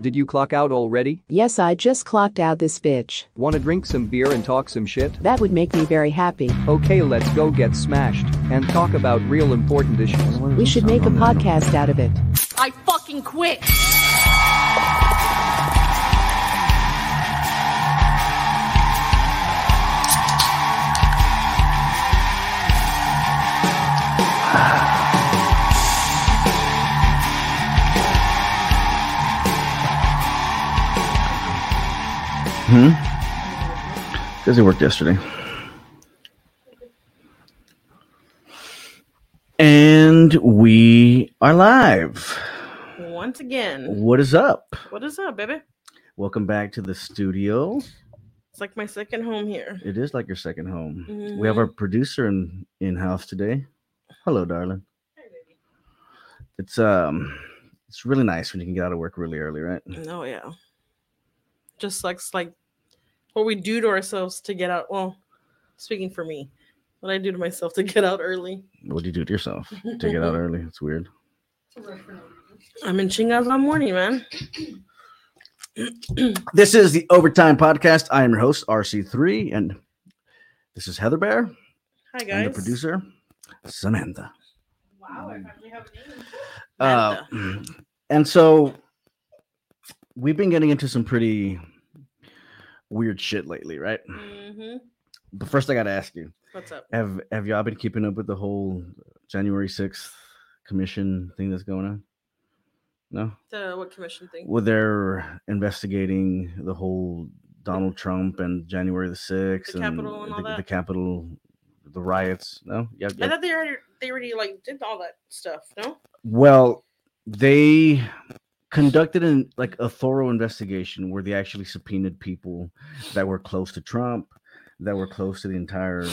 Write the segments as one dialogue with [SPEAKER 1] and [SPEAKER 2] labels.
[SPEAKER 1] Did you clock out already?
[SPEAKER 2] Yes, I just clocked out this bitch.
[SPEAKER 1] Wanna drink some beer and talk some shit?
[SPEAKER 2] That would make me very happy.
[SPEAKER 1] Okay, let's go get smashed and talk about real important issues.
[SPEAKER 2] We should make a podcast out of it.
[SPEAKER 3] I fucking quit.
[SPEAKER 4] Because he worked yesterday. And we are live.
[SPEAKER 5] Once again,
[SPEAKER 4] What is up?
[SPEAKER 5] what is up, baby?
[SPEAKER 4] Welcome back to the studio.
[SPEAKER 5] It's like my second home here.
[SPEAKER 4] It is like your second home. We have our producer in in house today. Hello, darling. Hey, baby. It's um, it's really nice when you can get out of work really early, right?
[SPEAKER 5] Oh yeah. Just like like what we do to ourselves to get out. Well, speaking for me, what I do to myself to get out early.
[SPEAKER 4] What do you do to yourself to get out early? It's weird.
[SPEAKER 5] I'm in chingas all morning, man.
[SPEAKER 4] This is the Overtime Podcast. I am your host, RC3, and this is Heather Bear
[SPEAKER 5] Hi guys.
[SPEAKER 4] and the producer, Samantha.
[SPEAKER 5] Wow, I finally have a name.
[SPEAKER 4] Uh, and so we've been getting into some pretty weird shit lately, right?
[SPEAKER 5] Mhm.
[SPEAKER 4] But first, I got to ask you:
[SPEAKER 5] What's up?
[SPEAKER 4] Have Have y'all been keeping up with the whole January sixth commission thing that's going on? No.
[SPEAKER 5] The what commission thing?
[SPEAKER 4] Well, they're investigating the whole Donald Trump and January the sixth
[SPEAKER 5] The Capitol and all
[SPEAKER 4] the,
[SPEAKER 5] that?
[SPEAKER 4] the Capitol, the riots. No. Yeah.
[SPEAKER 5] I thought they already they already like did all that stuff. No.
[SPEAKER 4] Well, they conducted an like a thorough investigation where they actually subpoenaed people that were close to Trump, that were close to the entire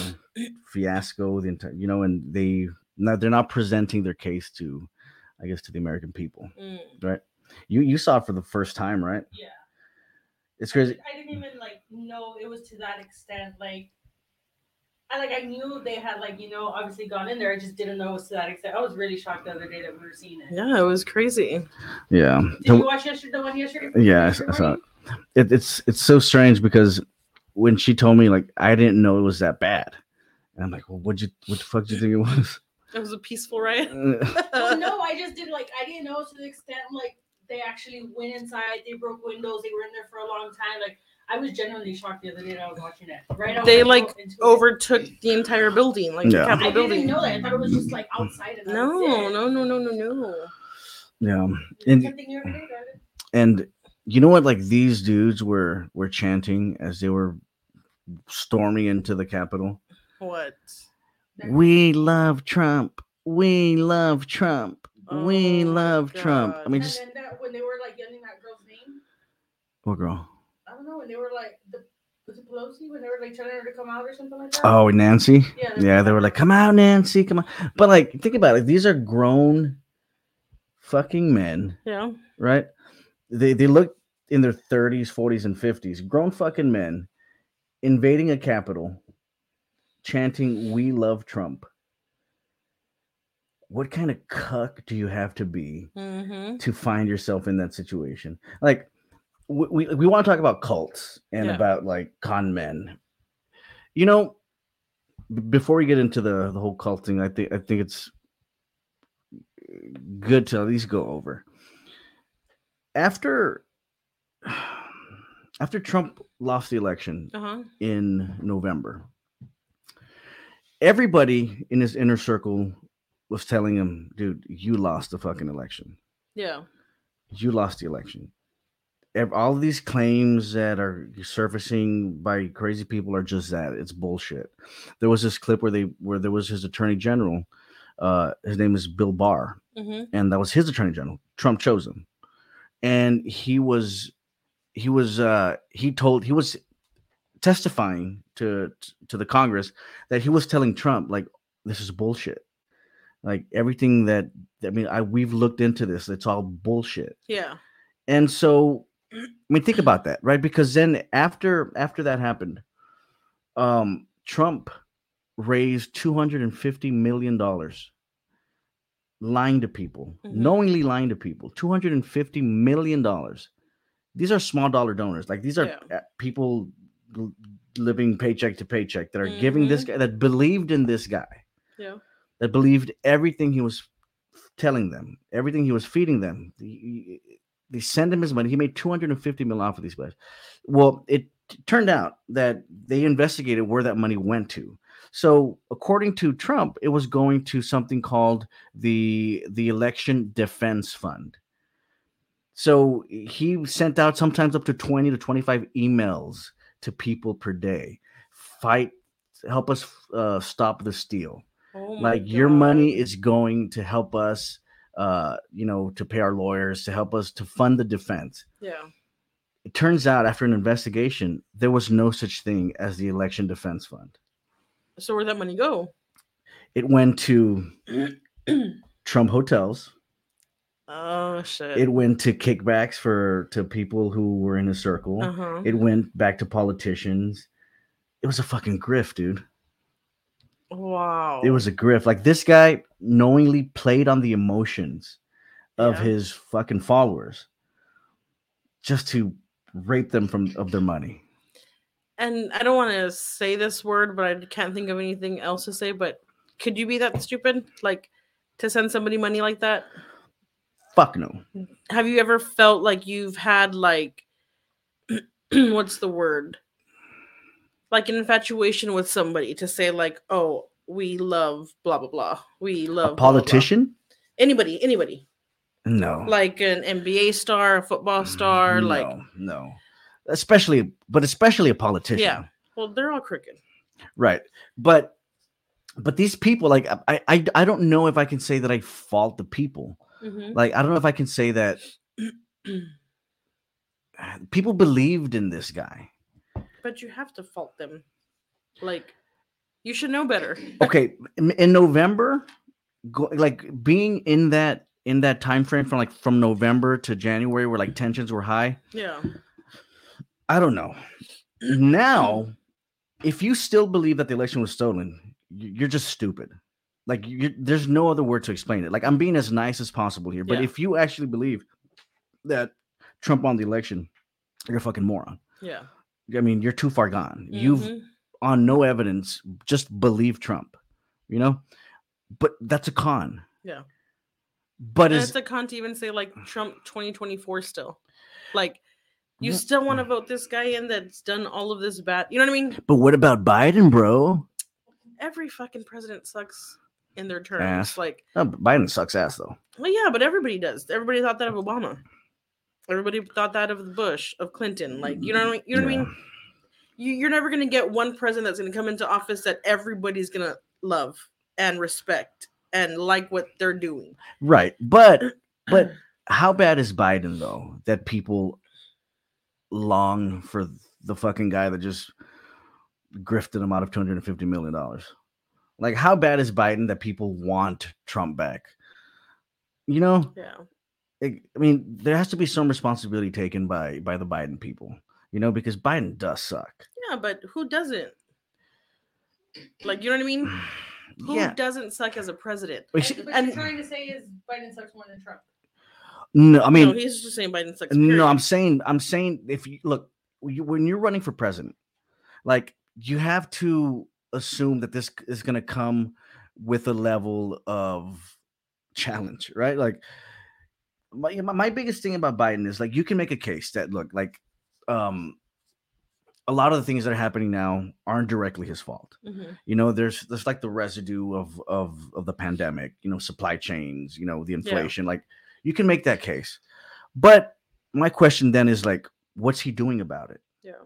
[SPEAKER 4] fiasco, the entire you know, and they now they're not presenting their case to, I guess, to the American people,
[SPEAKER 5] Mm.
[SPEAKER 4] right? You you saw it for the first time, right?
[SPEAKER 6] Yeah.
[SPEAKER 4] It's crazy.
[SPEAKER 6] I didn't even like know it was to that extent. Like, I like I knew they had like you know obviously gone in there. I just didn't know it was to that extent. I was really shocked the other day that we were seeing it.
[SPEAKER 5] Yeah, it was crazy.
[SPEAKER 4] Yeah.
[SPEAKER 6] Did you watch yesterday? The one yesterday?
[SPEAKER 4] Yeah, I,
[SPEAKER 6] yesterday
[SPEAKER 4] I saw it. it. It's it's so strange because when she told me like I didn't know it was that bad, and I'm like, well, what'd you what the fuck do you think it was?
[SPEAKER 5] It was a peaceful riot.
[SPEAKER 6] Well, no, I just didn't like. I didn't know to the extent like they actually went inside. They broke windows. They were in there for a long time. Like I was genuinely shocked the other day that I was watching it. Right.
[SPEAKER 5] They, like,
[SPEAKER 6] into it.
[SPEAKER 5] Overtook the entire building, like
[SPEAKER 4] Yeah.
[SPEAKER 5] the
[SPEAKER 6] I
[SPEAKER 5] Capitol
[SPEAKER 6] didn't know that. I thought it was just like outside of that.
[SPEAKER 5] No, no, no, no, no, no.
[SPEAKER 4] yeah, and
[SPEAKER 6] thing you ever did, David.
[SPEAKER 4] and you know what? Like these dudes were were chanting as they were storming into the Capitol.
[SPEAKER 5] What?
[SPEAKER 4] We love Trump. We love Trump. we
[SPEAKER 5] Oh my
[SPEAKER 4] love Trump. I
[SPEAKER 5] God.
[SPEAKER 4] mean,
[SPEAKER 6] And
[SPEAKER 4] just
[SPEAKER 6] then that, when they were like yelling that girl's name,
[SPEAKER 4] what girl?
[SPEAKER 6] I don't know, when they were like, the, was it Pelosi? When they were like telling her to come out or something like that?
[SPEAKER 4] Oh, Nancy.
[SPEAKER 6] yeah.
[SPEAKER 4] Yeah, they were like, "Come out, Nancy, come on." But like, think about it. These are grown, fucking men,
[SPEAKER 5] Yeah.
[SPEAKER 4] right? They they look in their thirties, forties, and fifties. Grown fucking men invading a capital, chanting, "We love Trump." What kind of cuck do you have to be
[SPEAKER 5] Mm-hmm.
[SPEAKER 4] to find yourself in that situation? Like, we we, want to talk about cults and
[SPEAKER 5] Yeah.
[SPEAKER 4] about like con men. You know, before we get into the the whole cult thing, I think I think it's good to at least go over after after Trump lost the election
[SPEAKER 5] Uh huh.
[SPEAKER 4] in November. Everybody in his inner circle was telling him, "Dude, you lost the fucking election.
[SPEAKER 5] Yeah.
[SPEAKER 4] You lost the election." All of these claims that are surfacing by crazy people are just that. It's bullshit. There was this clip where they where there was his attorney general. Uh, his name is Bill Barr,
[SPEAKER 5] Mm-hmm.
[SPEAKER 4] and that was his attorney general. Trump chose him, and he was he was uh he told he was testifying to to the Congress that he was telling Trump like this is bullshit. Like everything that I mean, I we've looked into this. It's all bullshit.
[SPEAKER 5] Yeah.
[SPEAKER 4] And so I mean, think about that, right? Because then after after that happened, um, Trump raised two hundred and fifty million dollars, lying to people,
[SPEAKER 5] Mhm.
[SPEAKER 4] knowingly lying to people, two hundred and fifty million dollars these are small dollar donors. Like these are
[SPEAKER 5] Yeah.
[SPEAKER 4] uh, people living paycheck to paycheck that are giving this guy that believed in this guy,
[SPEAKER 5] Yeah.
[SPEAKER 4] that believed everything he was telling them, everything he was feeding them. He- he- They send him his money. He made 250 million off of these guys. Well, it turned out that they investigated where that money went to. So, according to Trump, it was going to something called the the Election Defense Fund. So he sent out sometimes up to 20 to 25 emails to people per day. Fight, help us uh, stop the steal.
[SPEAKER 5] Oh
[SPEAKER 4] Like your money is going to help us, uh, you know, to pay our lawyers, to help us to fund the defense.
[SPEAKER 5] Yeah.
[SPEAKER 4] It turns out after an investigation, there was no such thing as the Election Defense Fund.
[SPEAKER 5] So where'd that money go?
[SPEAKER 4] It went to Trump hotels.
[SPEAKER 5] Oh shit.
[SPEAKER 4] It went to kickbacks for to people who were in a circle.
[SPEAKER 5] uh-huh.
[SPEAKER 4] It went back to politicians. It was a fucking grift, dude.
[SPEAKER 5] wow.
[SPEAKER 4] It was a grift. Like this guy knowingly played on the emotions of
[SPEAKER 5] Yeah.
[SPEAKER 4] his fucking followers just to rape them from of their money.
[SPEAKER 5] and I don't want to say this word, but I can't think of anything else to say. But could you be that stupid, like to send somebody money like that?
[SPEAKER 4] Fuck no.
[SPEAKER 5] Have you ever felt like you've had like, what's the word? Like an infatuation with somebody to say like, oh, we love blah blah blah. We love
[SPEAKER 4] A
[SPEAKER 5] blah, blah, blah."
[SPEAKER 4] politician?
[SPEAKER 5] Anybody, anybody,
[SPEAKER 4] No.
[SPEAKER 5] like an NBA star, a football star, like
[SPEAKER 4] no, no. Especially but especially a politician.
[SPEAKER 5] Yeah. well, they're all crooked.
[SPEAKER 4] Right. But but these people like I I I don't know if I can say that I fault the people.
[SPEAKER 5] Mhm.
[SPEAKER 4] Like I don't know if I can say that people believed in this guy.
[SPEAKER 5] But you have to fault them. Like, you should know better.
[SPEAKER 4] Okay, in, November, go, like being in that in that time frame from like from November to January where like tensions were high.
[SPEAKER 5] Yeah.
[SPEAKER 4] I don't know. Now, if you still believe that the election was stolen, you're just stupid. Like you there's no other word to explain it. Like I'm being as nice as possible here, but
[SPEAKER 5] Yeah.
[SPEAKER 4] if you actually believe that Trump won the election, you're a fucking moron.
[SPEAKER 5] Yeah.
[SPEAKER 4] I mean, you're too far gone. You've
[SPEAKER 5] Mhm.
[SPEAKER 4] On no evidence just believe Trump, you know? But that's a con.
[SPEAKER 5] Yeah.
[SPEAKER 4] But
[SPEAKER 5] And
[SPEAKER 4] is
[SPEAKER 5] it's a con to even say like Trump 2024 still. Like, you
[SPEAKER 4] Yeah.
[SPEAKER 5] still want to vote this guy in that's done all of this bad. You know what I mean?
[SPEAKER 4] but what about Biden, bro?
[SPEAKER 5] Every fucking president sucks in their terms.
[SPEAKER 4] Ass.
[SPEAKER 5] Like,
[SPEAKER 4] Oh, Biden sucks ass though.
[SPEAKER 5] well, yeah, but everybody does. Everybody thought that of Obama. Everybody thought that of the Bush, of Clinton. Like, you know what I mean? You know what I mean? You, you're never gonna get one president that's gonna come into office that everybody's gonna love and respect and like what they're doing.
[SPEAKER 4] Right. But but how bad is Biden though that people long for the fucking guy that just grifted him out of 250 million dollars? Like how bad is Biden that people want Trump back? You know,
[SPEAKER 5] yeah.
[SPEAKER 4] it- I mean, there has to be some responsibility taken by by the Biden people, you know, because Biden does suck.
[SPEAKER 5] Yeah, but who doesn't? Like, you know what I mean? Who
[SPEAKER 4] yeah.
[SPEAKER 5] doesn't suck as a president?
[SPEAKER 4] But
[SPEAKER 6] What
[SPEAKER 4] she-
[SPEAKER 6] you're
[SPEAKER 5] and-
[SPEAKER 6] trying to say is Biden sucks more than Trump.
[SPEAKER 4] no, I mean,
[SPEAKER 5] no, he's just saying Biden sucks.
[SPEAKER 4] no. I'm saying, I'm saying, if you look, when you- when you're running for president, like you have to assume that this is going to come with a level of challenge, right? Like, my, my my biggest thing about Biden is like you can make a case that look like, um, a lot of the things that are happening now aren't directly his fault.
[SPEAKER 5] Mhm.
[SPEAKER 4] you know there's there's like the residue of of of the pandemic you know supply chains you know the inflation like you can make that case but my question then is like what's he doing about it
[SPEAKER 5] Yeah.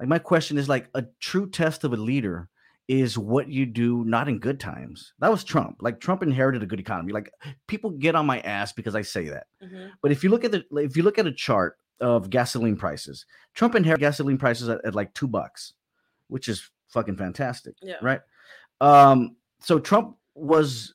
[SPEAKER 4] like my question is like a true test of a leader is what you do not in good times that was trump like trump inherited a good economy like people get on my ass because i say that
[SPEAKER 5] Mhm.
[SPEAKER 4] but if you look at the if you look at a chart of gasoline prices. Trump inherited gasoline prices at, at like two bucks which is fucking fantastic
[SPEAKER 5] Yeah.
[SPEAKER 4] right? Um so trump was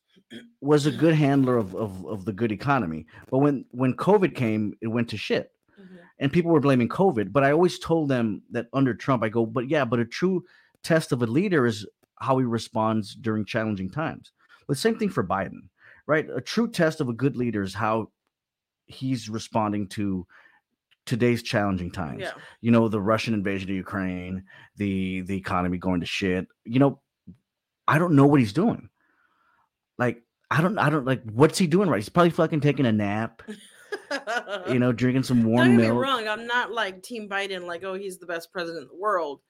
[SPEAKER 4] was a good handler of, of of the good economy but when when covid came it went to shit.
[SPEAKER 5] Mhm.
[SPEAKER 4] and people were blaming covid but i always told them that under trump i go but yeah but a true test of a leader is how he responds during challenging times. The same thing for biden right? A true test of a good leader is how he's responding to today's challenging times.
[SPEAKER 5] Yeah.
[SPEAKER 4] You know, the Russian invasion of Ukraine, the the economy going to shit. You know, I don't know what he's doing. Like, I don't, I don't like. What's he doing right? He's probably fucking taking a nap. You know, drinking some
[SPEAKER 5] Don't
[SPEAKER 4] warm
[SPEAKER 5] get me
[SPEAKER 4] milk.
[SPEAKER 5] wrong. I'm not like Team Biden, like, oh, he's the best president in the world.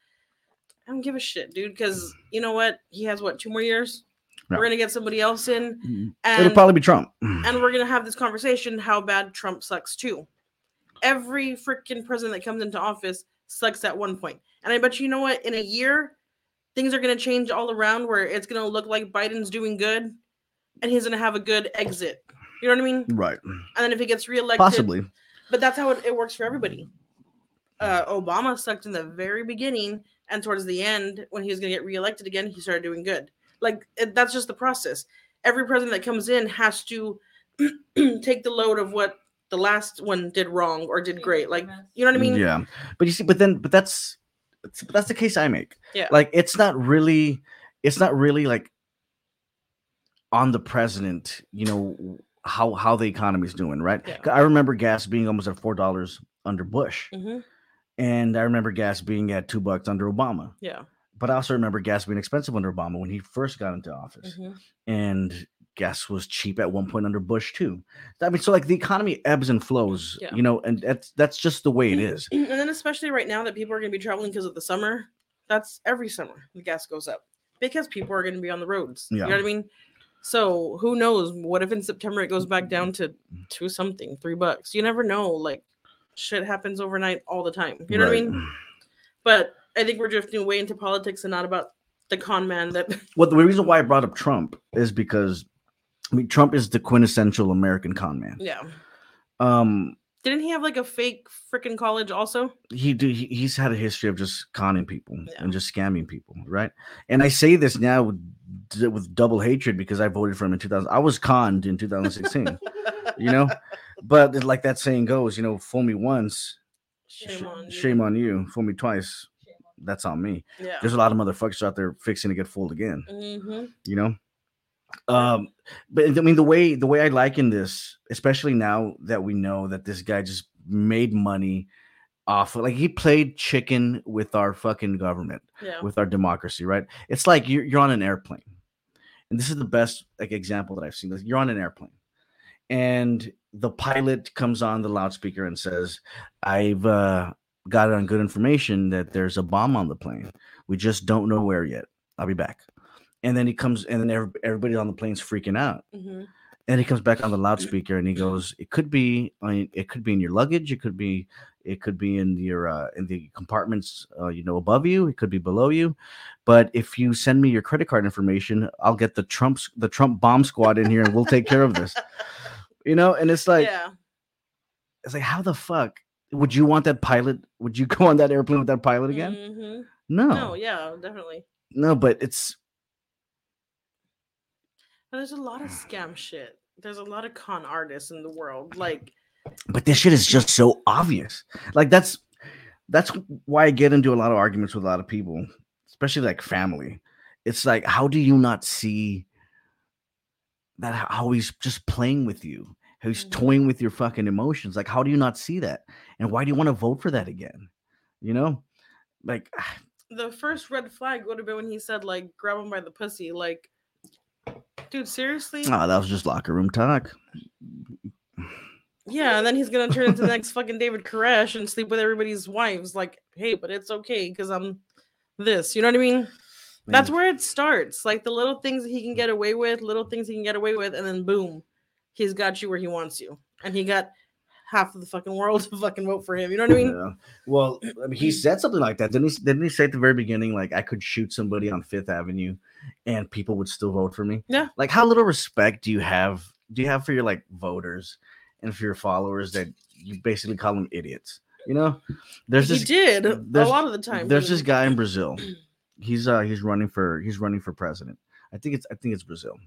[SPEAKER 5] I don't give a shit, dude, because you know what? He has what, two more years?
[SPEAKER 4] No.
[SPEAKER 5] We're gonna get somebody else in, and
[SPEAKER 4] It'll probably be Trump.
[SPEAKER 5] and we're gonna have this conversation how bad Trump sucks too. Every freaking president that comes into office sucks at one point. And I bet you, you know what? In a year, things are gonna change all around where it's gonna look like Biden's doing good and he's gonna have a good exit. You know what I mean?
[SPEAKER 4] Right.
[SPEAKER 5] And then if he gets reelected,
[SPEAKER 4] Possibly.
[SPEAKER 5] but that's how it, it works for everybody. Uh, Obama sucked in the very beginning, and towards the end, when he was going to get reelected again, he started doing good. Like it, that's just the process. Every president that comes in has to take the load of what the last one did wrong or did great. Like you know what I mean?
[SPEAKER 4] yeah. But you see, but then, but that's that's- but that's the case I make.
[SPEAKER 5] Yeah.
[SPEAKER 4] Like it's not really, it's not really like on the president. You know how how the economy's doing, right?
[SPEAKER 5] Yeah.
[SPEAKER 4] 'Cause I remember gas being almost at four dollars under Bush,
[SPEAKER 5] hmm
[SPEAKER 4] and I remember gas being at two bucks under Obama.
[SPEAKER 5] Yeah.
[SPEAKER 4] But I also remember gas being expensive under Obama when he first got into office.
[SPEAKER 5] hmm
[SPEAKER 4] and gas was cheap at one point under Bush too. I mean, so like the economy ebbs and flows,
[SPEAKER 5] Yeah.
[SPEAKER 4] you know, and that's that's just the way it mm-hmm. is.
[SPEAKER 5] And then especially right now that people are going to be traveling because of the summer, that's every summer the gas goes up because people are going to be on the roads. You
[SPEAKER 4] Yeah.
[SPEAKER 5] know what I mean? So who knows? What if in September it goes back down mm-hmm. to two something, three bucks? You never know. Like shit happens overnight all the time. You know what I mean? But I think we're drifting away into politics and not about the con man that
[SPEAKER 4] Well, the reason why I brought up Trump is because I mean Trump is the quintessential American con man.
[SPEAKER 5] yeah.
[SPEAKER 4] Um,
[SPEAKER 5] Didn't he have like a fake freaking college also?
[SPEAKER 4] he do he, he's had a history of just conning people
[SPEAKER 5] Yeah.
[SPEAKER 4] and just scamming people, right? And I say this now with, with double hatred because I voted for him in 2000. I was conned in 2016, you know. But like that saying goes, you know, fool me once,
[SPEAKER 5] Shame
[SPEAKER 4] sh-
[SPEAKER 5] on you.
[SPEAKER 4] shame on you. Fool me twice, that's on me.
[SPEAKER 5] Yeah.
[SPEAKER 4] There's a lot of motherfuckers out there fixing to get fooled again,
[SPEAKER 5] hmm
[SPEAKER 4] you know. Um, but I mean the way the way I liken this, especially now that we know that this guy just made money off, of, like he played chicken with our fucking government
[SPEAKER 5] Yeah.
[SPEAKER 4] with our democracy, right? It's like you're, you're on an airplane, and this is the best like example that I've seen. Like, You're on an airplane, and the pilot comes on the loudspeaker and says, "I've uh, got it on good information that there's a bomb on the plane. We just don't know where yet. I'll be back." And then he comes, and then everybody on the plane's freaking out.
[SPEAKER 5] hmm
[SPEAKER 4] And he comes back on the loudspeaker and he goes, "It could be, I mean, it could be in your luggage. It could be, it could be in your uh, in the compartments, uh, you know, above you. It could be below you. But if you send me your credit card information, I'll get the Trump's the Trump bomb squad in here and we'll take care of this. You know, and it's like,
[SPEAKER 5] yeah.
[SPEAKER 4] it's like, how the fuck would you want that pilot? Would you go on that airplane with that pilot again?
[SPEAKER 5] hmm
[SPEAKER 4] No,
[SPEAKER 5] No, yeah, definitely.
[SPEAKER 4] no. But it's
[SPEAKER 5] But there's a lot of scam shit. There's a lot of con artists in the world. Like,
[SPEAKER 4] but this shit is just so obvious. Like that's that's why I get into a lot of arguments with a lot of people, especially like family. It's like, how do you not see that how he's just playing with you, how he's toying mm-hmm. with your fucking emotions? Like, how do you not see that? And why do you want to vote for that again? You know, like
[SPEAKER 5] the first red flag would have been when he said, like, grab him by the pussy. Like, dude, seriously?
[SPEAKER 4] oh, that was just locker room talk.
[SPEAKER 5] Yeah, and then he's gonna turn into the next fucking David Koresh and sleep with everybody's wives. Like, hey, but it's okay because I'm this. You know what I mean? That's where it starts. Like the little things that he can get away with, little things he can get away with, and then boom, he's got you where he wants you, and he got half of the fucking world to fucking vote for him. You know what I mean?
[SPEAKER 4] Yeah. Well, I mean, he said something like that. Didn't he? Didn't he say at the very beginning, like I could shoot somebody on Fifth Avenue, and people would still vote for me?
[SPEAKER 5] Yeah.
[SPEAKER 4] Like, how little respect do you have? Do you have for your like voters and for your followers that you basically call them idiots? You know, there's
[SPEAKER 5] he
[SPEAKER 4] this
[SPEAKER 5] did a lot of the time.
[SPEAKER 4] there's this guy in Brazil. He's uh he's running for he's running for president. I think it's I think it's Brazil.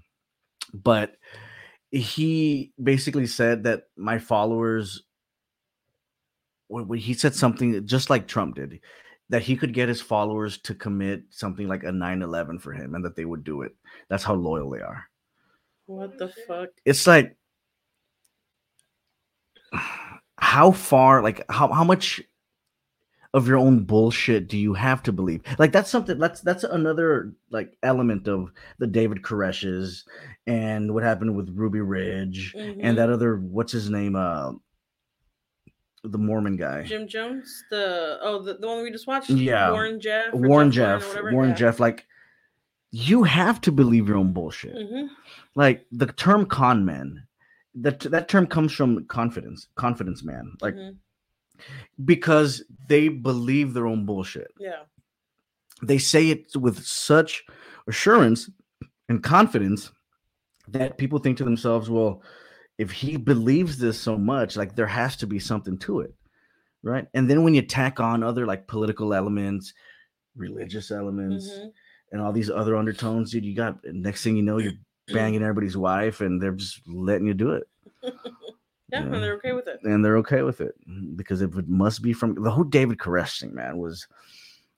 [SPEAKER 4] But he basically said that my followers he said something just like Trump did that he could get his followers to commit something like a 9/11 for him and that they would do it. That's how loyal they are.
[SPEAKER 5] What the fuck?
[SPEAKER 4] It's like how far like how, how much of your own bullshit do you have to believe like that's something that's that's another like element of the david koreshes and what happened with ruby ridge
[SPEAKER 5] Mhm.
[SPEAKER 4] and that other what's his name uh the mormon guy
[SPEAKER 5] Jim Jones, the oh the, the one we just watched.
[SPEAKER 4] Yeah.
[SPEAKER 5] Warren Jeff.
[SPEAKER 4] warren jeff
[SPEAKER 5] whatever,
[SPEAKER 4] warren
[SPEAKER 5] yeah.
[SPEAKER 4] jeff like you have to believe your own bullshit
[SPEAKER 5] Mhm.
[SPEAKER 4] like the term con man that that term comes from confidence confidence man like
[SPEAKER 5] Mhm.
[SPEAKER 4] Because they believe their own bullshit
[SPEAKER 5] Yeah.
[SPEAKER 4] they say it with such assurance and confidence that people think to themselves well if he believes this so much like there has to be something to it right and then when you tack on other like political elements religious elements
[SPEAKER 5] Mhm.
[SPEAKER 4] and all these other undertones dude you got next thing you know you're banging everybody's wife and they're just letting you do it
[SPEAKER 5] Yeah, and they're okay with it.
[SPEAKER 4] and they're okay with it because if it must be from the whole David Koresh thing, man, was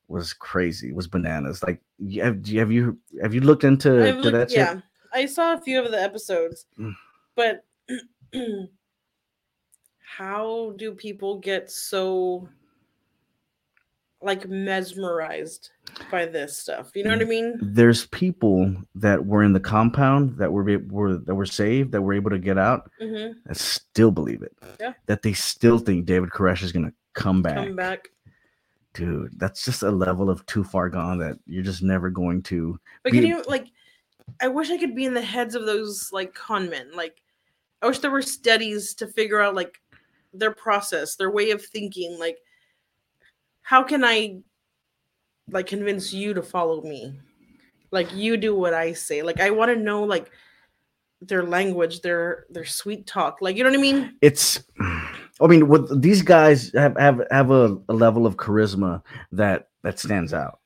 [SPEAKER 4] was crazy, was bananas. Like, have, you- have you have you looked into
[SPEAKER 5] looked-
[SPEAKER 4] that? shit?
[SPEAKER 5] yeah, I saw a few of the episodes,
[SPEAKER 4] Mm.
[SPEAKER 5] but how do people get so like mesmerized by this stuff? You know what I mean?
[SPEAKER 4] There's people that were in the compound that were, were that were saved that were able to get out
[SPEAKER 5] hmm
[SPEAKER 4] that still believe it.
[SPEAKER 5] Yeah.
[SPEAKER 4] That they still think David Koresh is gonna come back.
[SPEAKER 5] Come back.
[SPEAKER 4] Dude, that's just a level of too far gone that you're just never going to.
[SPEAKER 5] But
[SPEAKER 4] Be-
[SPEAKER 5] can you like? I wish I could be in the heads of those like con men. Like, I wish there were studies to figure out like their process, their way of thinking. Like, how can I like convince you to follow me? Like, you do what I say. Like, I want to know like their language, their their sweet talk. Like, you know what I mean?
[SPEAKER 4] it's i mean what these guys have have, have a, a level of charisma that that stands out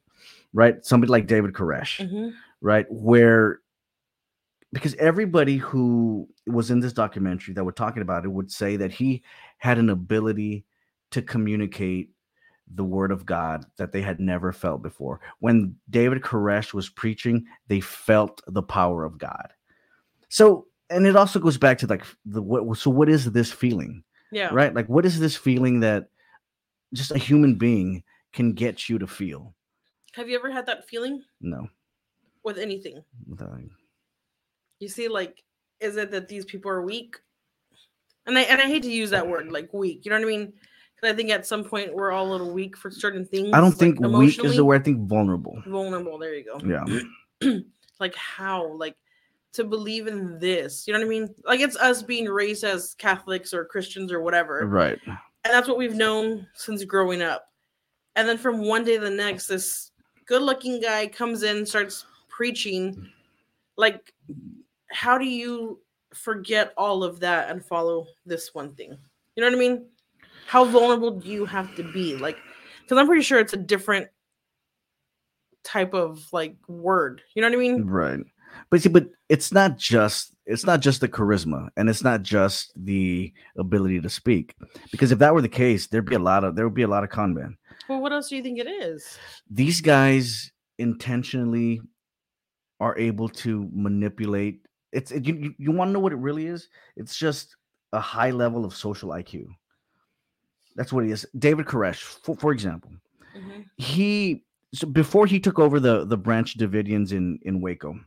[SPEAKER 4] right somebody like david koresh
[SPEAKER 5] Mhm.
[SPEAKER 4] right where because everybody who was in this documentary that we're talking about it would say that he had an ability to communicate the word of god that they had never felt before when david koresh was preaching they felt the power of god so and it also goes back to like the what so what is this feeling
[SPEAKER 5] Yeah.
[SPEAKER 4] right like what is this feeling that just a human being can get you to feel
[SPEAKER 5] Have you ever had that feeling
[SPEAKER 4] no
[SPEAKER 5] with anything?
[SPEAKER 4] nothing.
[SPEAKER 5] You see, like, is it that these people are weak? And I and I hate to use that word, like weak. You know what I mean? Because I think at some point we're all a little weak for certain things.
[SPEAKER 4] i don't
[SPEAKER 5] like,
[SPEAKER 4] think weak is the word i think vulnerable
[SPEAKER 5] Vulnerable. There you go.
[SPEAKER 4] yeah
[SPEAKER 5] Like how? Like to believe in this. You know what I mean? Like it's us being raised as Catholics or Christians or whatever,
[SPEAKER 4] right
[SPEAKER 5] and that's what we've known since growing up. And then from one day to the next, this good-looking guy comes in, starts preaching. Like, how do you forget all of that and follow this one thing? You know what I mean? How vulnerable do you have to be? Like, because I'm pretty sure it's a different type of like word. You know what I mean?
[SPEAKER 4] right but see but it's not just it's not just the charisma and it's not just the ability to speak because if that were the case there'd be a lot of there would be a lot of con men
[SPEAKER 5] Well, what else do you think it is?
[SPEAKER 4] these guys intentionally are able to manipulate it's it, you, you, you want to know what it really is it's just a high level of social iq that's what he is. david koresh for, for example
[SPEAKER 5] Mhm.
[SPEAKER 4] he so before he took over the the branch davidians in in waco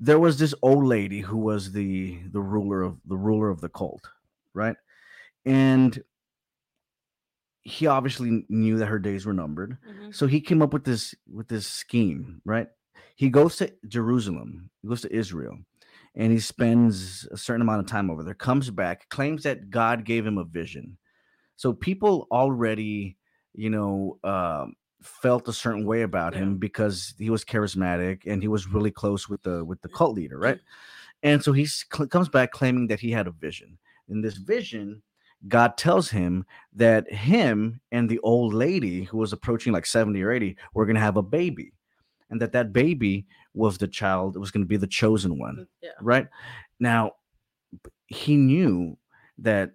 [SPEAKER 4] there was this old lady who was the the ruler of the ruler of the cult right and he obviously knew that her days were numbered
[SPEAKER 5] Mhm.
[SPEAKER 4] so he came up with this with this scheme right he goes to jerusalem he goes to israel and he spends a certain amount of time over there comes back claims that god gave him a vision so people already you know um felt a certain way about
[SPEAKER 5] Yeah.
[SPEAKER 4] him because he was charismatic and he was really close with the with the cult leader right? And so he cl- comes back claiming that he had a vision. In this vision god tells him that him and the old lady who was approaching like 70 or 80 were going to have a baby and that that baby was the child it was going to be the chosen one
[SPEAKER 5] Yeah.
[SPEAKER 4] right? Now he knew that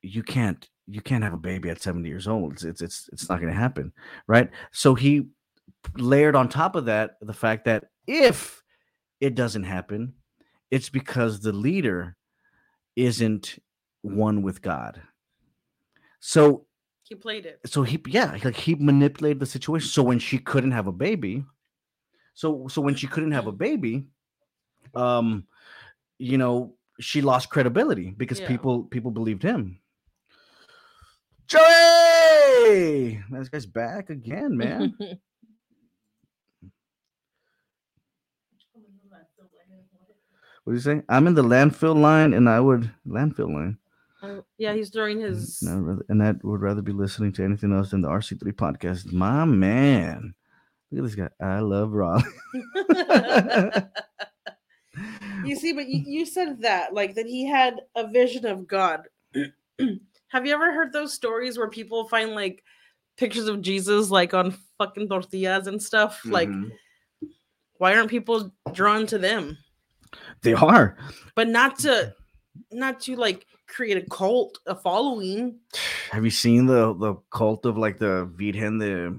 [SPEAKER 4] you can't you can't have a baby at 70 years old. It's it's it's, it's not going to happen right? So he layered on top of that the fact that if it doesn't happen it's because the leader isn't one with god. So
[SPEAKER 5] He played it.
[SPEAKER 4] so he yeah like he manipulated the situation. So when she couldn't have a baby so so when she couldn't have a baby um you know she lost credibility because
[SPEAKER 5] Yeah.
[SPEAKER 4] people people believed him joey this guy's back again man what do you say i'm in the landfill line and i would landfill line
[SPEAKER 5] Uh, yeah, he's throwing his.
[SPEAKER 4] and, I'd rather, and I would rather be listening to anything else than the RC3 podcast. My man. Look at this guy. I love Raleigh.
[SPEAKER 5] you see, but you, you said that, like that he had a vision of God. Have you ever heard those stories where people find like pictures of Jesus like on fucking tortillas and stuff? Like,
[SPEAKER 4] Mhm.
[SPEAKER 5] why aren't people drawn to them?
[SPEAKER 4] they are.
[SPEAKER 5] But not to, not to like create a cult, a following.
[SPEAKER 4] Have you seen the the cult of like the Virgen de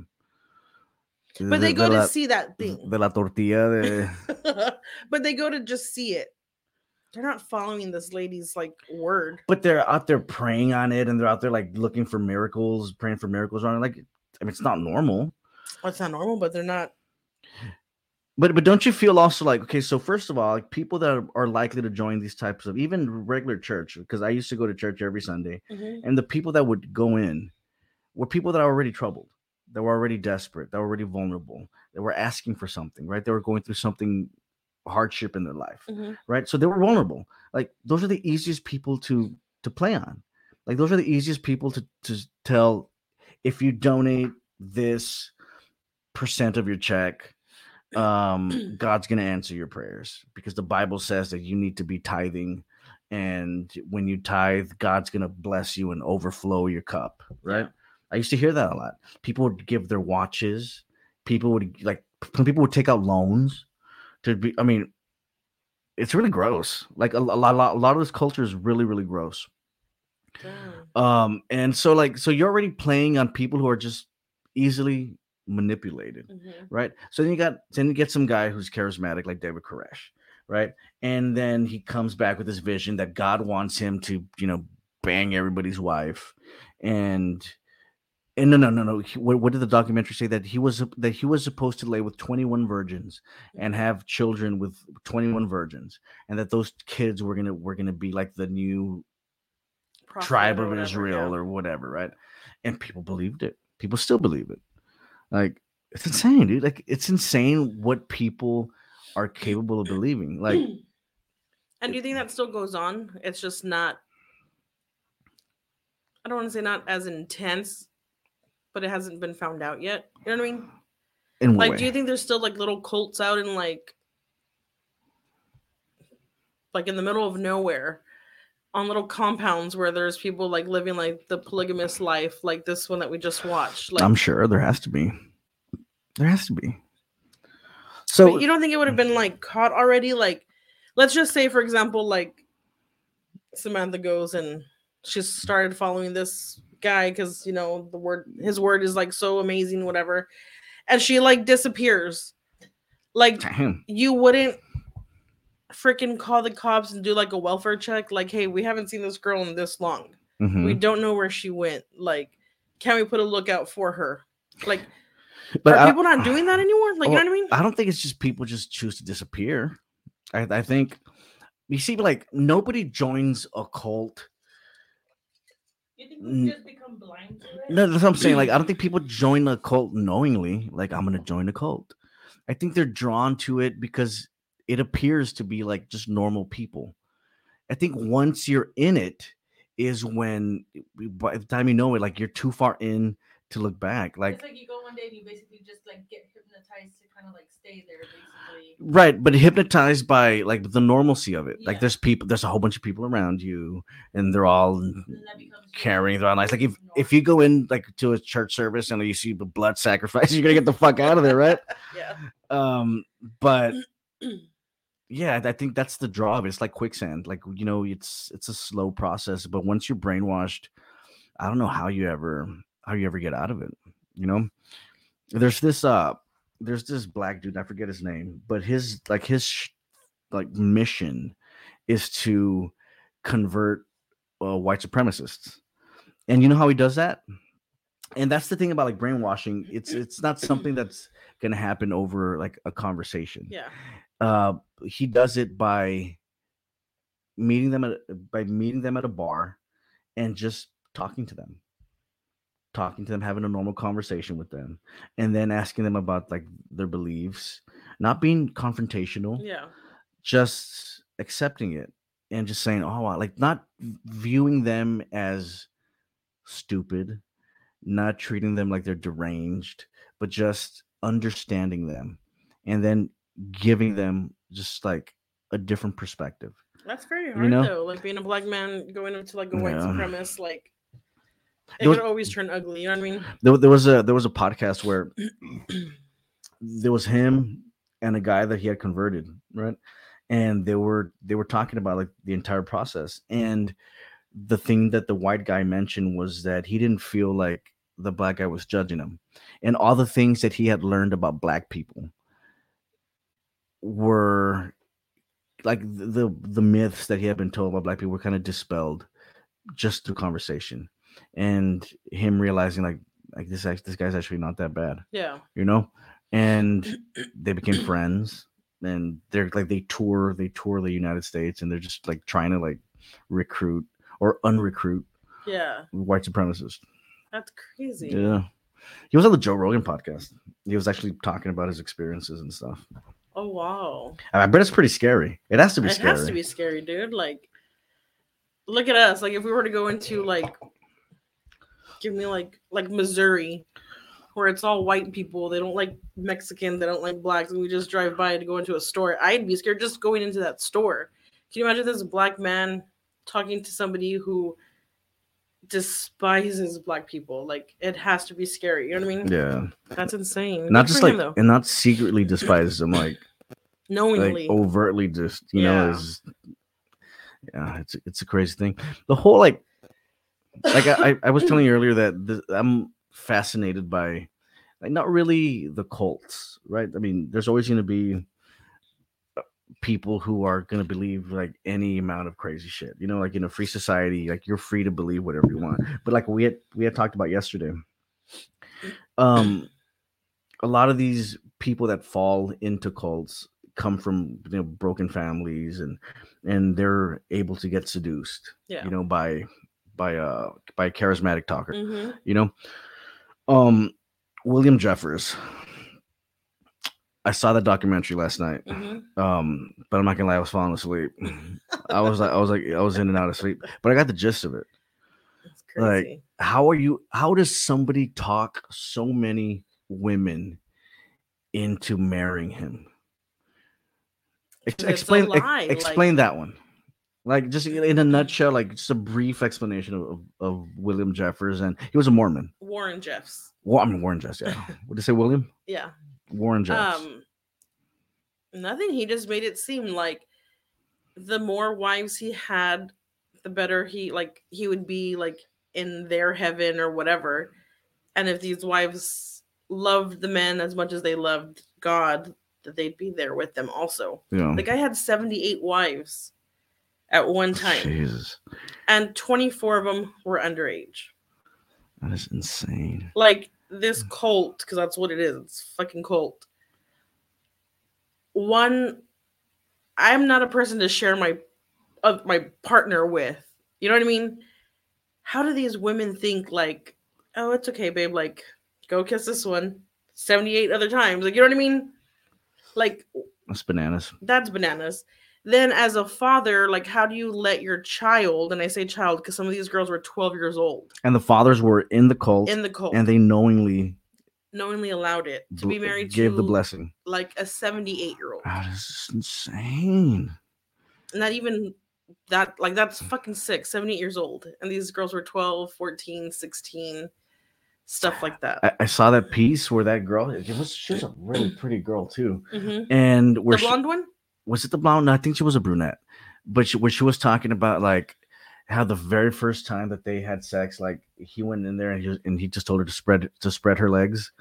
[SPEAKER 5] But they go
[SPEAKER 4] de
[SPEAKER 5] to
[SPEAKER 4] la,
[SPEAKER 5] see that thing.
[SPEAKER 4] de la tortilla de
[SPEAKER 5] but they go to just see it. They're not following this lady's like word.
[SPEAKER 4] but they're out there praying on it and they're out there like looking for miracles, praying for miracles on it. Like I mean it's not normal.
[SPEAKER 5] Well, it's not normal, but they're not.
[SPEAKER 4] But but don't you feel also like okay? So first of all, like people that are, are likely to join these types of even regular church because I used to go to church every Sunday,
[SPEAKER 5] Mhm.
[SPEAKER 4] and the people that would go in were people that are already troubled, that were already desperate, that were already vulnerable, that were asking for something, right? They were going through something hardship in their life,
[SPEAKER 5] Mhm.
[SPEAKER 4] right? So they were vulnerable. Like those are the easiest people to to play on. Like those are the easiest people to to tell if you donate this percent of your check um god's gonna answer your prayers because the bible says that you need to be tithing and when you tithe god's gonna bless you and overflow your cup right i used to hear that a lot people would give their watches people would like people would take out loans to be i mean it's really gross like a, a lot, a lot a lot of this culture is really really gross
[SPEAKER 5] Damn.
[SPEAKER 4] um and so like so you're already playing on people who are just easily manipulated
[SPEAKER 5] Mhm.
[SPEAKER 4] right? So then you got then you get some guy who's charismatic like David Koresh, right? And then he comes back with this vision that God wants him to, you know, bang everybody's wife, and and no, no, no, no. he- what, what did the documentary say that he was that he was supposed to lay with twenty one virgins and mm-hmm. have children with twenty one virgins, and that those kids were gonna were gonna be like the new
[SPEAKER 5] Prophet
[SPEAKER 4] tribe of
[SPEAKER 5] whatever,
[SPEAKER 4] Israel
[SPEAKER 5] yeah.
[SPEAKER 4] or whatever, right? And people believed it. People still believe it. Like it's insane, dude. Like it's insane what people are capable of believing. Like
[SPEAKER 5] and do you think that still goes on? It's just not. I don't want to say not as intense, but it hasn't been found out yet. You know what I mean?
[SPEAKER 4] in
[SPEAKER 5] Like,
[SPEAKER 4] way?
[SPEAKER 5] do you think there's still like little cults out in like, like in the middle of nowhere, on little compounds where there's people like living like the polygamous life, like this one that we just watched? Like,
[SPEAKER 4] I'm sure there has to be. There has to be. So
[SPEAKER 5] but you don't think it would have been like caught already? Like, let's just say, for example, like Samantha goes and she started following this guy because you know the word his word is like so amazing, whatever, and she like disappears. Like
[SPEAKER 4] Damn.
[SPEAKER 5] you wouldn't freaking call the cops and do like a welfare check, like, hey, we haven't seen this girl in this long.
[SPEAKER 4] Mhm.
[SPEAKER 5] We don't know where she went. Like, can we put a lookout for her? Like,
[SPEAKER 4] But
[SPEAKER 5] are
[SPEAKER 4] I-
[SPEAKER 5] people not doing that anymore? Like, you know what I mean?
[SPEAKER 4] I don't think it's just people just choose to disappear. I, I think you see, like nobody joins a cult.
[SPEAKER 6] You think we just become blind to it?
[SPEAKER 4] No, that's what I'm saying. Like, I don't think people join a cult knowingly. Like, I'm gonna join a cult. I think they're drawn to it because it appears to be like just normal people. I think once you're in it, is when by the time you know it, like you're too far in to look back. Like
[SPEAKER 6] it's like you go one day and you basically just like get hypnotized to kind of like stay there, basically.
[SPEAKER 4] right, but hypnotized by like the normalcy of it. Like there's people, there's a whole bunch of people around you, and they're all
[SPEAKER 6] And then that becomes your
[SPEAKER 4] carrying their own lives. Like if
[SPEAKER 6] normal.
[SPEAKER 4] if you go in like to a church service and you see the blood sacrifice, you're gonna get the fuck out of there, right?
[SPEAKER 5] Yeah.
[SPEAKER 4] um but yeah i think that's the draw of it it's like quicksand like you know it's it's a slow process but once you're brainwashed i don't know how you ever how you ever get out of it you know? There's this uh there's this black dude i forget his name but his like his sh- like mission is to convert uh, white supremacists. And you know how he does that? And that's the thing about like brainwashing it's it's not something that's gonna happen over like a conversation.
[SPEAKER 5] Yeah.
[SPEAKER 4] uh he does it by meeting them at by meeting them at a bar and just talking to them talking to them having a normal conversation with them and then asking them about like their beliefs not being confrontational
[SPEAKER 5] Yeah.
[SPEAKER 4] just accepting it and just saying oh wow," like not viewing them as stupid not treating them like they're deranged but just understanding them and then giving them just like a different perspective
[SPEAKER 5] That's very hard
[SPEAKER 4] know?
[SPEAKER 5] though. Like being a black man going into like a white
[SPEAKER 4] Yeah.
[SPEAKER 5] supremacist, like it
[SPEAKER 4] was-
[SPEAKER 5] could always turn ugly. You know what I mean?
[SPEAKER 4] there, there was a there was a podcast where there was him and a guy that he had converted right and they were they were talking about like the entire process and the thing that the white guy mentioned was that he didn't feel like the black guy was judging him and all the things that he had learned about black people were like the, the myths that he had been told about black people were kind of dispelled just through conversation and him realizing like like this this guy's actually not that bad
[SPEAKER 5] Yeah.
[SPEAKER 4] you know and they became friends and they're like they tour they tour the united states and they're just like trying to like recruit or unrecruit
[SPEAKER 5] Yeah.
[SPEAKER 4] white supremacists
[SPEAKER 5] That's crazy.
[SPEAKER 4] yeah he was on the joe rogan podcast he was actually talking about his experiences and stuff
[SPEAKER 5] Oh wow.
[SPEAKER 4] i bet it's pretty scary it has to be
[SPEAKER 5] It
[SPEAKER 4] scary
[SPEAKER 5] has to be scary, dude. Like look at us. Like if we were to go into like give me like like Missouri where it's all white people, they don't like Mexican, they don't like blacks, and we just drive by to go into a store. I'd be scared just going into that store. Can you imagine this black man talking to somebody who despises black people? Like it has to be scary. You know what I mean?
[SPEAKER 4] yeah
[SPEAKER 5] That's insane.
[SPEAKER 4] not
[SPEAKER 5] Good
[SPEAKER 4] just like
[SPEAKER 5] him, though.
[SPEAKER 4] and not secretly despises them like
[SPEAKER 5] knowingly.
[SPEAKER 4] like overtly just you know is yeah it's it's a crazy thing the whole like like I, I- was telling you earlier that th- i'm fascinated by like not really the cults right i mean there's always going to be uh, people who are going to believe like any amount of crazy shit you know like in a free society like you're free to believe whatever you want but like we had we had talked about yesterday um a lot of these people that fall into cults come from you know broken families and and they're able to get seduced
[SPEAKER 5] Yeah.
[SPEAKER 4] you know by by uh by a charismatic talker
[SPEAKER 5] hmm
[SPEAKER 4] you know? Um william jeffers. I saw that documentary last night
[SPEAKER 5] hmm
[SPEAKER 4] um but i'm not gonna lie i was falling asleep. I was like i was like i was in and out of sleep but i got the gist of it. Like, how are you how does somebody talk so many women into marrying him? Ex-
[SPEAKER 5] a
[SPEAKER 4] explain ex-
[SPEAKER 5] lie, like-
[SPEAKER 4] explain that one like just in a nutshell like just a brief explanation of, of, of william jeffers and he was a mormon
[SPEAKER 5] Warren Jeffs.
[SPEAKER 4] well i mean warren jeffs yeah Would you say william
[SPEAKER 5] Yeah.
[SPEAKER 4] warren jeffs
[SPEAKER 5] Um nothing. He just made it seem like the more wives he had, the better he like he would be like in their heaven or whatever. And if these wives loved the men as much as they loved God, that they'd be there with them also.
[SPEAKER 4] yeah
[SPEAKER 5] The guy had 78 wives at one time,
[SPEAKER 4] jesus.
[SPEAKER 5] And 24 of them were underage.
[SPEAKER 4] that is insane.
[SPEAKER 5] Like this cult because that's what it is it's a fucking cult. One i'm not a person to share my uh, my partner with. You know what i mean? How do these women think like oh it's okay babe like go kiss this one 78 other times like you know what i mean? Like
[SPEAKER 4] that's bananas.
[SPEAKER 5] that's bananas then as a father like how do you let your child and i say child because some of these girls were 12 years old.
[SPEAKER 4] And the fathers were in the cult
[SPEAKER 5] in the cult.
[SPEAKER 4] and they knowingly
[SPEAKER 5] knowingly allowed it to be married
[SPEAKER 4] gave
[SPEAKER 5] to
[SPEAKER 4] the blessing.
[SPEAKER 5] like a 78 year old.
[SPEAKER 4] That is insane.
[SPEAKER 5] Not even that like that's fucking sick 78 years old and these girls were 12 14 16 stuff like that.
[SPEAKER 4] I, I saw that piece where that girl it was she was a really pretty girl too.
[SPEAKER 5] Mhm.
[SPEAKER 4] and
[SPEAKER 5] the
[SPEAKER 4] where she,
[SPEAKER 5] blonde one
[SPEAKER 4] was it the blonde no, i think she was a brunette but she, where she was talking about like how the very first time that they had sex like he went in there and he, and he just told her to spread to spread her legs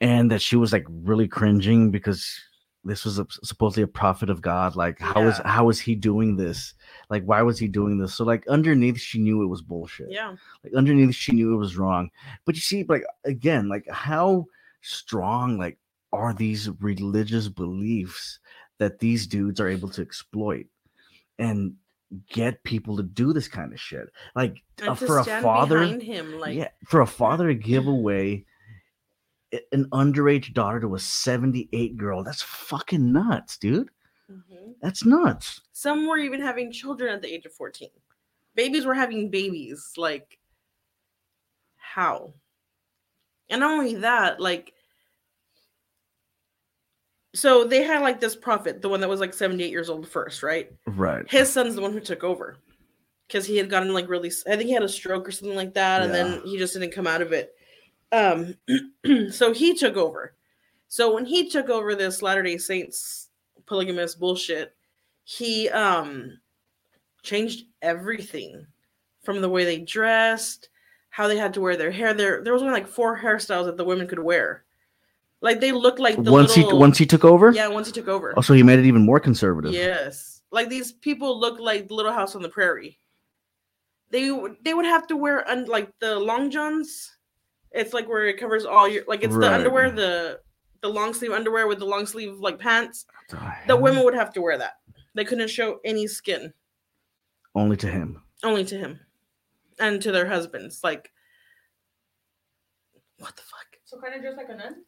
[SPEAKER 4] and that she was like really cringing because this was a, supposedly a prophet of God. Like, how was
[SPEAKER 5] Yeah.
[SPEAKER 4] how was he doing this? Like, why was he doing this? So, like, underneath, she knew it was bullshit.
[SPEAKER 5] Yeah.
[SPEAKER 4] Like, underneath, she knew it was wrong. But you see, like, again, like, how strong, like, are these religious beliefs that these dudes are able to exploit and get people to do this kind of shit? Like, uh, for a father,
[SPEAKER 5] him, like
[SPEAKER 4] yeah, for a father to give away an underage daughter to a 78 girl, that's fucking nuts, dude.
[SPEAKER 5] mhm.
[SPEAKER 4] That's nuts.
[SPEAKER 5] some were even having children at the age of 14. Babies were having babies. Like, how? And not only that, like, so they had like this prophet, the one that was like 78 years old first, right?
[SPEAKER 4] Right.
[SPEAKER 5] His son's the one who took over because he had gotten like really, I think he had a stroke or something like that, and then he just didn't come out of it. Um, so he took over. So when he took over this Latter Day Saints polygamous bullshit, he um changed everything from the way they dressed, how they had to wear their hair. There, there was only like four hairstyles that the women could wear. Like they look like the
[SPEAKER 4] Once
[SPEAKER 5] little,
[SPEAKER 4] he once he took over,
[SPEAKER 5] yeah, once he took over.
[SPEAKER 4] Oh, also he made it even more conservative.
[SPEAKER 5] Yes, like these people look like Little House on the Prairie. They would- they would have to wear un- like the long johns. It's like where it covers all your like it's the underwear the the long sleeve underwear with the long sleeve like pants.
[SPEAKER 4] The
[SPEAKER 5] The women would have to wear that. They couldn't show any skin,
[SPEAKER 4] only to him.
[SPEAKER 5] only to him and to their husbands. Like, what the fuck?
[SPEAKER 6] So kind of just like a nun.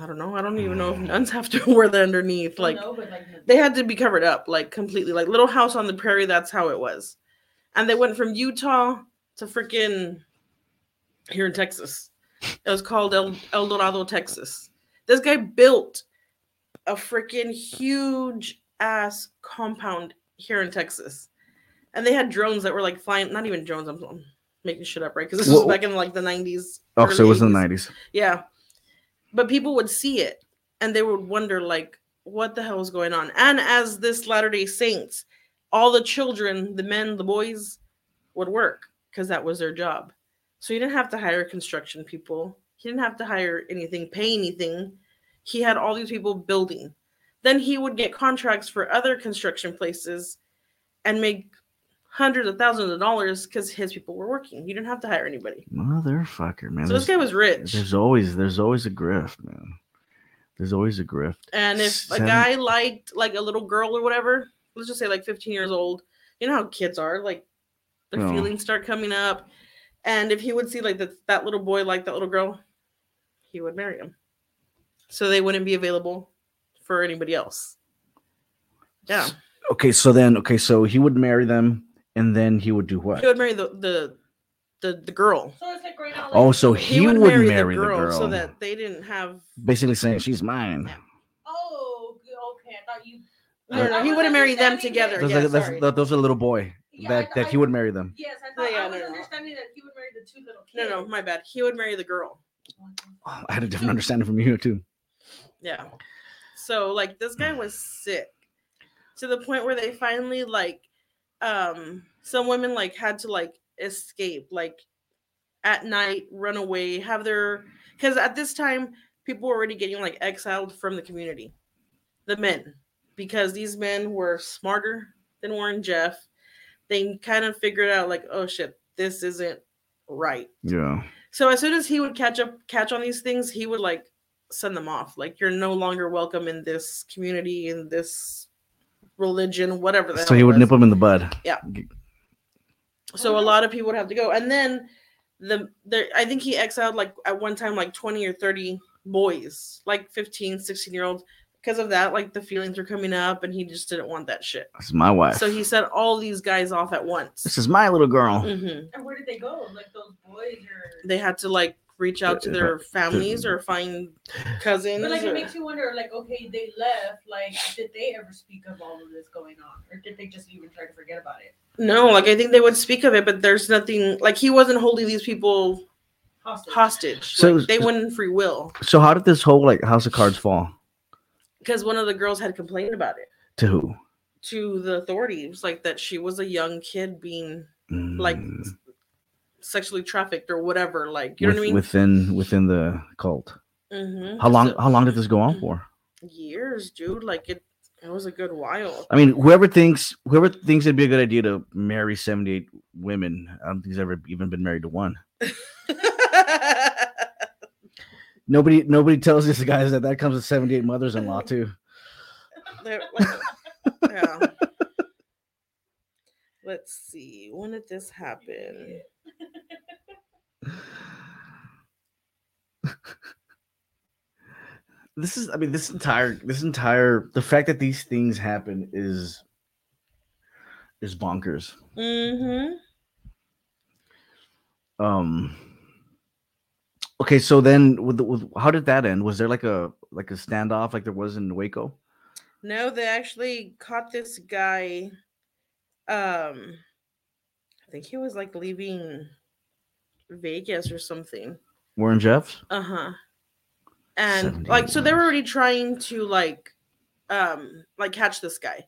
[SPEAKER 5] I don't know. I don't even know if nuns have to wear that underneath. Like,
[SPEAKER 6] no, but like
[SPEAKER 5] they had to be covered up like completely like little house on the prairie that's how it was and they went from utah to freaking here in texas it was called El, Eldorado texas this guy built a freaking huge ass compound here in texas and they had drones that were like flying not even drones i'm, I'm making shit up right because this was
[SPEAKER 4] Wha-
[SPEAKER 5] back in like the 90s
[SPEAKER 4] Oh, so it
[SPEAKER 5] early
[SPEAKER 4] was in the nineties.
[SPEAKER 5] Yeah. But people would see it and they would wonder, like, what the hell is going on? And as this Latter day Saints, all the children, the men, the boys, would work because that was their job. So he didn't have to hire construction people. He didn't have to hire anything, pay anything. He had all these people building. Then he would get contracts for other construction places and make hundreds of thousands of dollars because his people were working. You didn't have to hire anybody.
[SPEAKER 4] Motherfucker, man.
[SPEAKER 5] So this guy was rich.
[SPEAKER 4] there's always there's always a grift, man. There's always a grift.
[SPEAKER 5] And if a guy liked like a little girl or whatever, let's just say like 15 years old, you know how kids are, like their
[SPEAKER 4] Oh.
[SPEAKER 5] feelings start coming up. And if he would see like that that little boy like that little girl, he would marry him. So they wouldn't be available for anybody else. Yeah.
[SPEAKER 4] Okay, so then okay, so he would marry them, and then he would do what?
[SPEAKER 5] He would marry the the the, the girl.
[SPEAKER 6] so it's like right now. Like,
[SPEAKER 4] Oh, so he, would, marry, the, girl,
[SPEAKER 5] so that they didn't have
[SPEAKER 4] basically saying she's mine.
[SPEAKER 6] Oh, okay. I thought you.
[SPEAKER 5] no, no,
[SPEAKER 6] I
[SPEAKER 5] he wouldn't marry them together.
[SPEAKER 6] that-
[SPEAKER 4] Those,
[SPEAKER 5] Yeah,
[SPEAKER 4] are, that's,
[SPEAKER 5] sorry.
[SPEAKER 4] that, those are little boy
[SPEAKER 6] Yeah,
[SPEAKER 4] that,
[SPEAKER 6] I-
[SPEAKER 4] that he would marry them.
[SPEAKER 6] Yes, I
[SPEAKER 5] No,
[SPEAKER 6] thought
[SPEAKER 5] yeah,
[SPEAKER 6] I was
[SPEAKER 5] no, no.
[SPEAKER 6] understanding that he would marry the two little kids.
[SPEAKER 5] No, no, my bad. He would marry the girl.
[SPEAKER 4] Oh, I had a different understanding from you too.
[SPEAKER 5] Yeah. So like this guy was sick to the point where they finally like um some women like had to like escape like at night run away have their because at this time people were already getting like exiled from the community the men because these men were smarter than warren jeff they kind of figured out like oh shit this isn't right
[SPEAKER 4] Yeah.
[SPEAKER 5] so as soon as he would catch up, catch on these things, he would like send them off. Like you're no longer welcome in this community, in this religion, whatever. The
[SPEAKER 4] So
[SPEAKER 5] hell
[SPEAKER 4] he would
[SPEAKER 5] was.
[SPEAKER 4] nip him in the bud. Yeah.
[SPEAKER 5] So a lot of people would have to go, and then the there, I think he exiled like at one time like 20 or 30 boys, like 15, 16 year olds. Because of that, like the feelings were coming up, and he just didn't want that shit.
[SPEAKER 4] This is my wife.
[SPEAKER 5] So he sent all these guys off at once.
[SPEAKER 4] this is my little girl.
[SPEAKER 5] hmm
[SPEAKER 6] And where did they go? Like those boys or?
[SPEAKER 5] They had to like reach out to their families or find cousins.
[SPEAKER 6] But like
[SPEAKER 5] or-
[SPEAKER 6] it makes you wonder, like, okay, they left. Like, did they ever speak of all of this going on, or did they just even try to forget about it?
[SPEAKER 5] No, like I think they would speak of it, but there's nothing like he wasn't holding these people
[SPEAKER 6] Hostage.
[SPEAKER 5] hostage.
[SPEAKER 4] So-
[SPEAKER 5] like, they went in free will
[SPEAKER 4] So how did this whole like House of Cards fall?
[SPEAKER 5] because one of the girls had complained about it
[SPEAKER 4] To who?
[SPEAKER 5] to the authorities, like that she was a young kid being like
[SPEAKER 4] Mm,
[SPEAKER 5] sexually trafficked or whatever. Like you know
[SPEAKER 4] with-
[SPEAKER 5] what I mean?
[SPEAKER 4] Within within the cult.
[SPEAKER 5] Mm-hmm.
[SPEAKER 4] How long? How long did this go on for?
[SPEAKER 5] Years, dude. Like it. It was a good while.
[SPEAKER 4] I mean, whoever thinks whoever thinks it'd be a good idea to marry seventy eight women, I don't think he's ever even been married to one. Nobody nobody tells these guys that that comes with seventy eight mothers in law too.
[SPEAKER 5] Like- yeah. Let's see. When did this happen?
[SPEAKER 4] This is I mean this entire this entire the fact that these things happen is is bonkers.
[SPEAKER 5] Mm-hmm.
[SPEAKER 4] Um Okay, so then with, the, with how did that end? Was there like a like a standoff like there was in Waco?
[SPEAKER 5] No, they actually caught this guy. Um, I think he was like leaving Vegas or something.
[SPEAKER 4] Warren Jeffs?
[SPEAKER 5] Uh huh. And like, so they were already trying to like, um, like catch this guy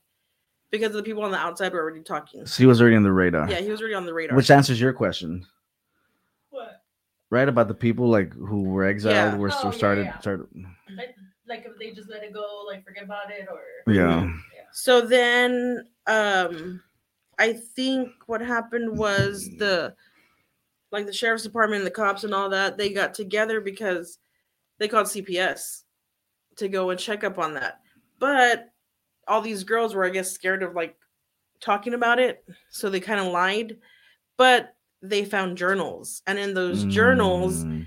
[SPEAKER 5] because the people on the outside were already talking.
[SPEAKER 4] So he was already on the radar.
[SPEAKER 5] Yeah, he was already on the radar.
[SPEAKER 4] Which answers your question,
[SPEAKER 6] What?
[SPEAKER 4] right? About the people like who were exiled,
[SPEAKER 5] Yeah.
[SPEAKER 4] were,
[SPEAKER 6] Oh,
[SPEAKER 4] were
[SPEAKER 6] yeah,
[SPEAKER 4] started
[SPEAKER 6] yeah.
[SPEAKER 4] started.
[SPEAKER 6] Like if they just let it go, like forget about it, or
[SPEAKER 4] Yeah.
[SPEAKER 5] So then um I think what happened was the like the sheriff's department and the cops and all that, they got together because they called CPS to go and check up on that. But all these girls were I guess scared of like talking about it, so they kind of lied. But they found journals and in those journals
[SPEAKER 4] Mm.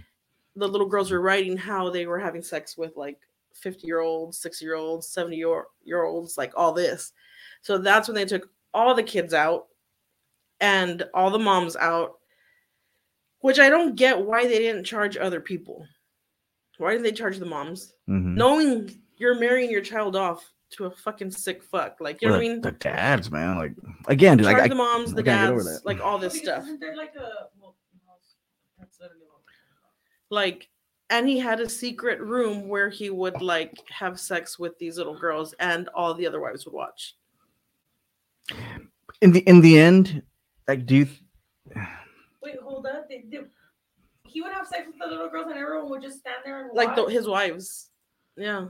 [SPEAKER 5] the little girls were writing how they were having sex with like 50 year olds, 60 year olds, 70 year, year olds, like all this. So that's when they took all the kids out and all the moms out, which I don't get why they didn't charge other people. Why did they charge the moms?
[SPEAKER 4] Mhm.
[SPEAKER 5] Knowing you're marrying your child off to a fucking sick fuck. Like, you know
[SPEAKER 4] Well,
[SPEAKER 5] what I mean?
[SPEAKER 4] the dads, man. Like again, dude.
[SPEAKER 5] Charge
[SPEAKER 4] Like,
[SPEAKER 5] the moms,
[SPEAKER 4] I
[SPEAKER 5] the
[SPEAKER 4] can't get over
[SPEAKER 5] dads, like all this
[SPEAKER 6] Because
[SPEAKER 5] stuff.
[SPEAKER 6] Isn't there like a well, no, that's literally what we're talking about.
[SPEAKER 5] like and he had a secret room where he would like have sex with these little girls and all the other wives would watch
[SPEAKER 4] in the in the end, like, do you?
[SPEAKER 6] Wait, hold up. They, they, he would have sex with the little girls, and everyone would just stand there and
[SPEAKER 5] like the, his wives yeah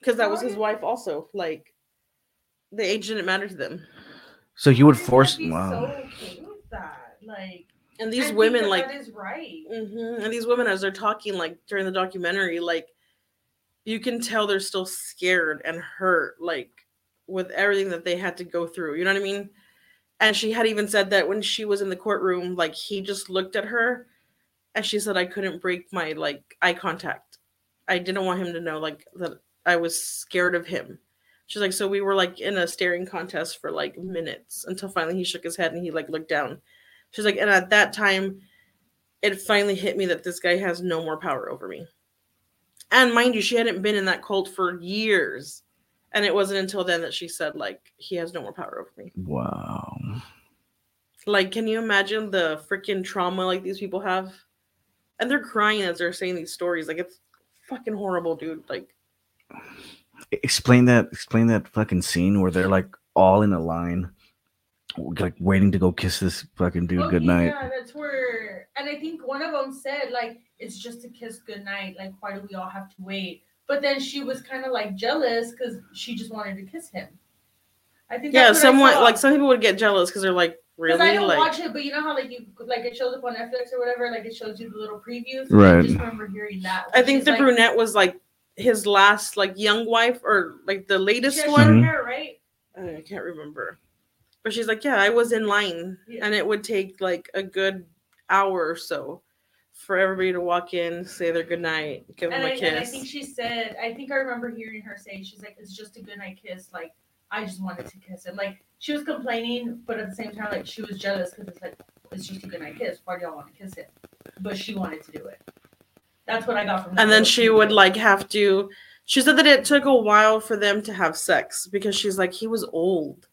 [SPEAKER 5] because that was his wife also like the age didn't matter to them
[SPEAKER 4] So you would force? Wow.
[SPEAKER 6] So okay with that, like
[SPEAKER 5] and
[SPEAKER 6] I
[SPEAKER 5] these
[SPEAKER 6] think
[SPEAKER 5] women
[SPEAKER 6] that
[SPEAKER 5] like
[SPEAKER 6] that is right.
[SPEAKER 5] mhm, and these women as they're talking like during the documentary like you can tell they're still scared and hurt like with everything that they had to go through you know what i mean and she had even said that when she was in the courtroom like he just looked at her and she said i couldn't break my like eye contact. I didn't want him to know like that i was scared of him. She's like so we were like in a staring contest for like minutes until finally he shook his head and he like looked down. She's like and at that time it finally hit me that this guy has no more power over me. And mind you she hadn't been in that cult for years and it wasn't until then that she said like he has no more power over me
[SPEAKER 4] Wow.
[SPEAKER 5] like, can you imagine the freaking trauma like these people have? And they're crying as they're saying these stories. Like, it's fucking horrible, dude. Like,
[SPEAKER 4] Explain that. Explain that fucking scene where they're like all in a line, like waiting to go kiss this fucking dude
[SPEAKER 6] Okay,
[SPEAKER 4] goodnight.
[SPEAKER 6] Yeah, that's where, and I think one of them said like it's just a kiss goodnight. Like, why do we all have to wait? But then she was kind of like jealous because she just wanted to kiss him. I think
[SPEAKER 5] yeah,
[SPEAKER 6] that's what I
[SPEAKER 5] somewhat
[SPEAKER 6] saw.
[SPEAKER 5] like some people would get jealous because they're like, really.
[SPEAKER 6] Because I
[SPEAKER 5] really?
[SPEAKER 6] don't
[SPEAKER 5] Like,
[SPEAKER 6] watch it, but you know how like you like it shows up on Netflix or whatever, like it shows you the little previews. I
[SPEAKER 4] Right.
[SPEAKER 6] just remember hearing that.
[SPEAKER 5] I think the
[SPEAKER 6] like,
[SPEAKER 5] brunette was like his last like young wife or like the
[SPEAKER 6] She
[SPEAKER 5] latest
[SPEAKER 6] has
[SPEAKER 5] one.
[SPEAKER 6] Hair, right?
[SPEAKER 5] I can't remember. But she's like, yeah, I was in line,
[SPEAKER 6] Yeah.
[SPEAKER 5] and it would take like a good hour or so for everybody to walk in, say their goodnight, give
[SPEAKER 6] And
[SPEAKER 5] them
[SPEAKER 6] I,
[SPEAKER 5] a
[SPEAKER 6] and I think she said, I think I remember hearing her say, she's like, it's just a good night kiss. Like, I just wanted to kiss him. Like, she was complaining, but at the same time, like, she was jealous because it's like, it's just a good night kiss. Why do y'all want to kiss him? But she wanted to do it. That's what I got from
[SPEAKER 5] and then she would like have to she said that it took a while for them to have sex because she's like he was old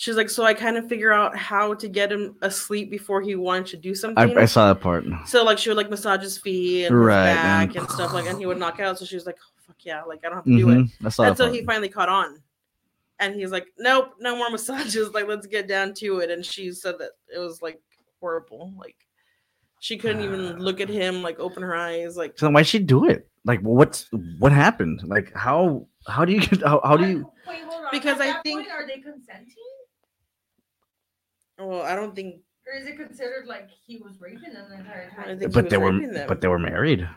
[SPEAKER 5] she's like so i kind of figure out how to get him asleep before he wanted to do something
[SPEAKER 4] I saw that part.
[SPEAKER 5] so like she would like massage his feet and
[SPEAKER 4] Right,
[SPEAKER 5] his back
[SPEAKER 4] and-
[SPEAKER 5] and, stuff like and he would knock out so she was like oh, fuck yeah like i don't have to do it
[SPEAKER 4] Mhm, I saw that
[SPEAKER 5] until
[SPEAKER 4] part.
[SPEAKER 5] he finally caught on and he's like nope no more massages like let's get down to it and she said that it was like horrible like She couldn't even look at him, like open her eyes, like
[SPEAKER 4] So why'd she do it? Like, what's what happened? Like, how how do you get how, how do you?
[SPEAKER 6] Wait, hold on.
[SPEAKER 5] Because
[SPEAKER 6] At
[SPEAKER 5] I
[SPEAKER 6] that
[SPEAKER 5] think-
[SPEAKER 6] point, are they consenting,
[SPEAKER 5] well, I don't think
[SPEAKER 6] or is it considered like he was raping them the entire time?
[SPEAKER 4] But they were
[SPEAKER 5] them.
[SPEAKER 4] but they were married.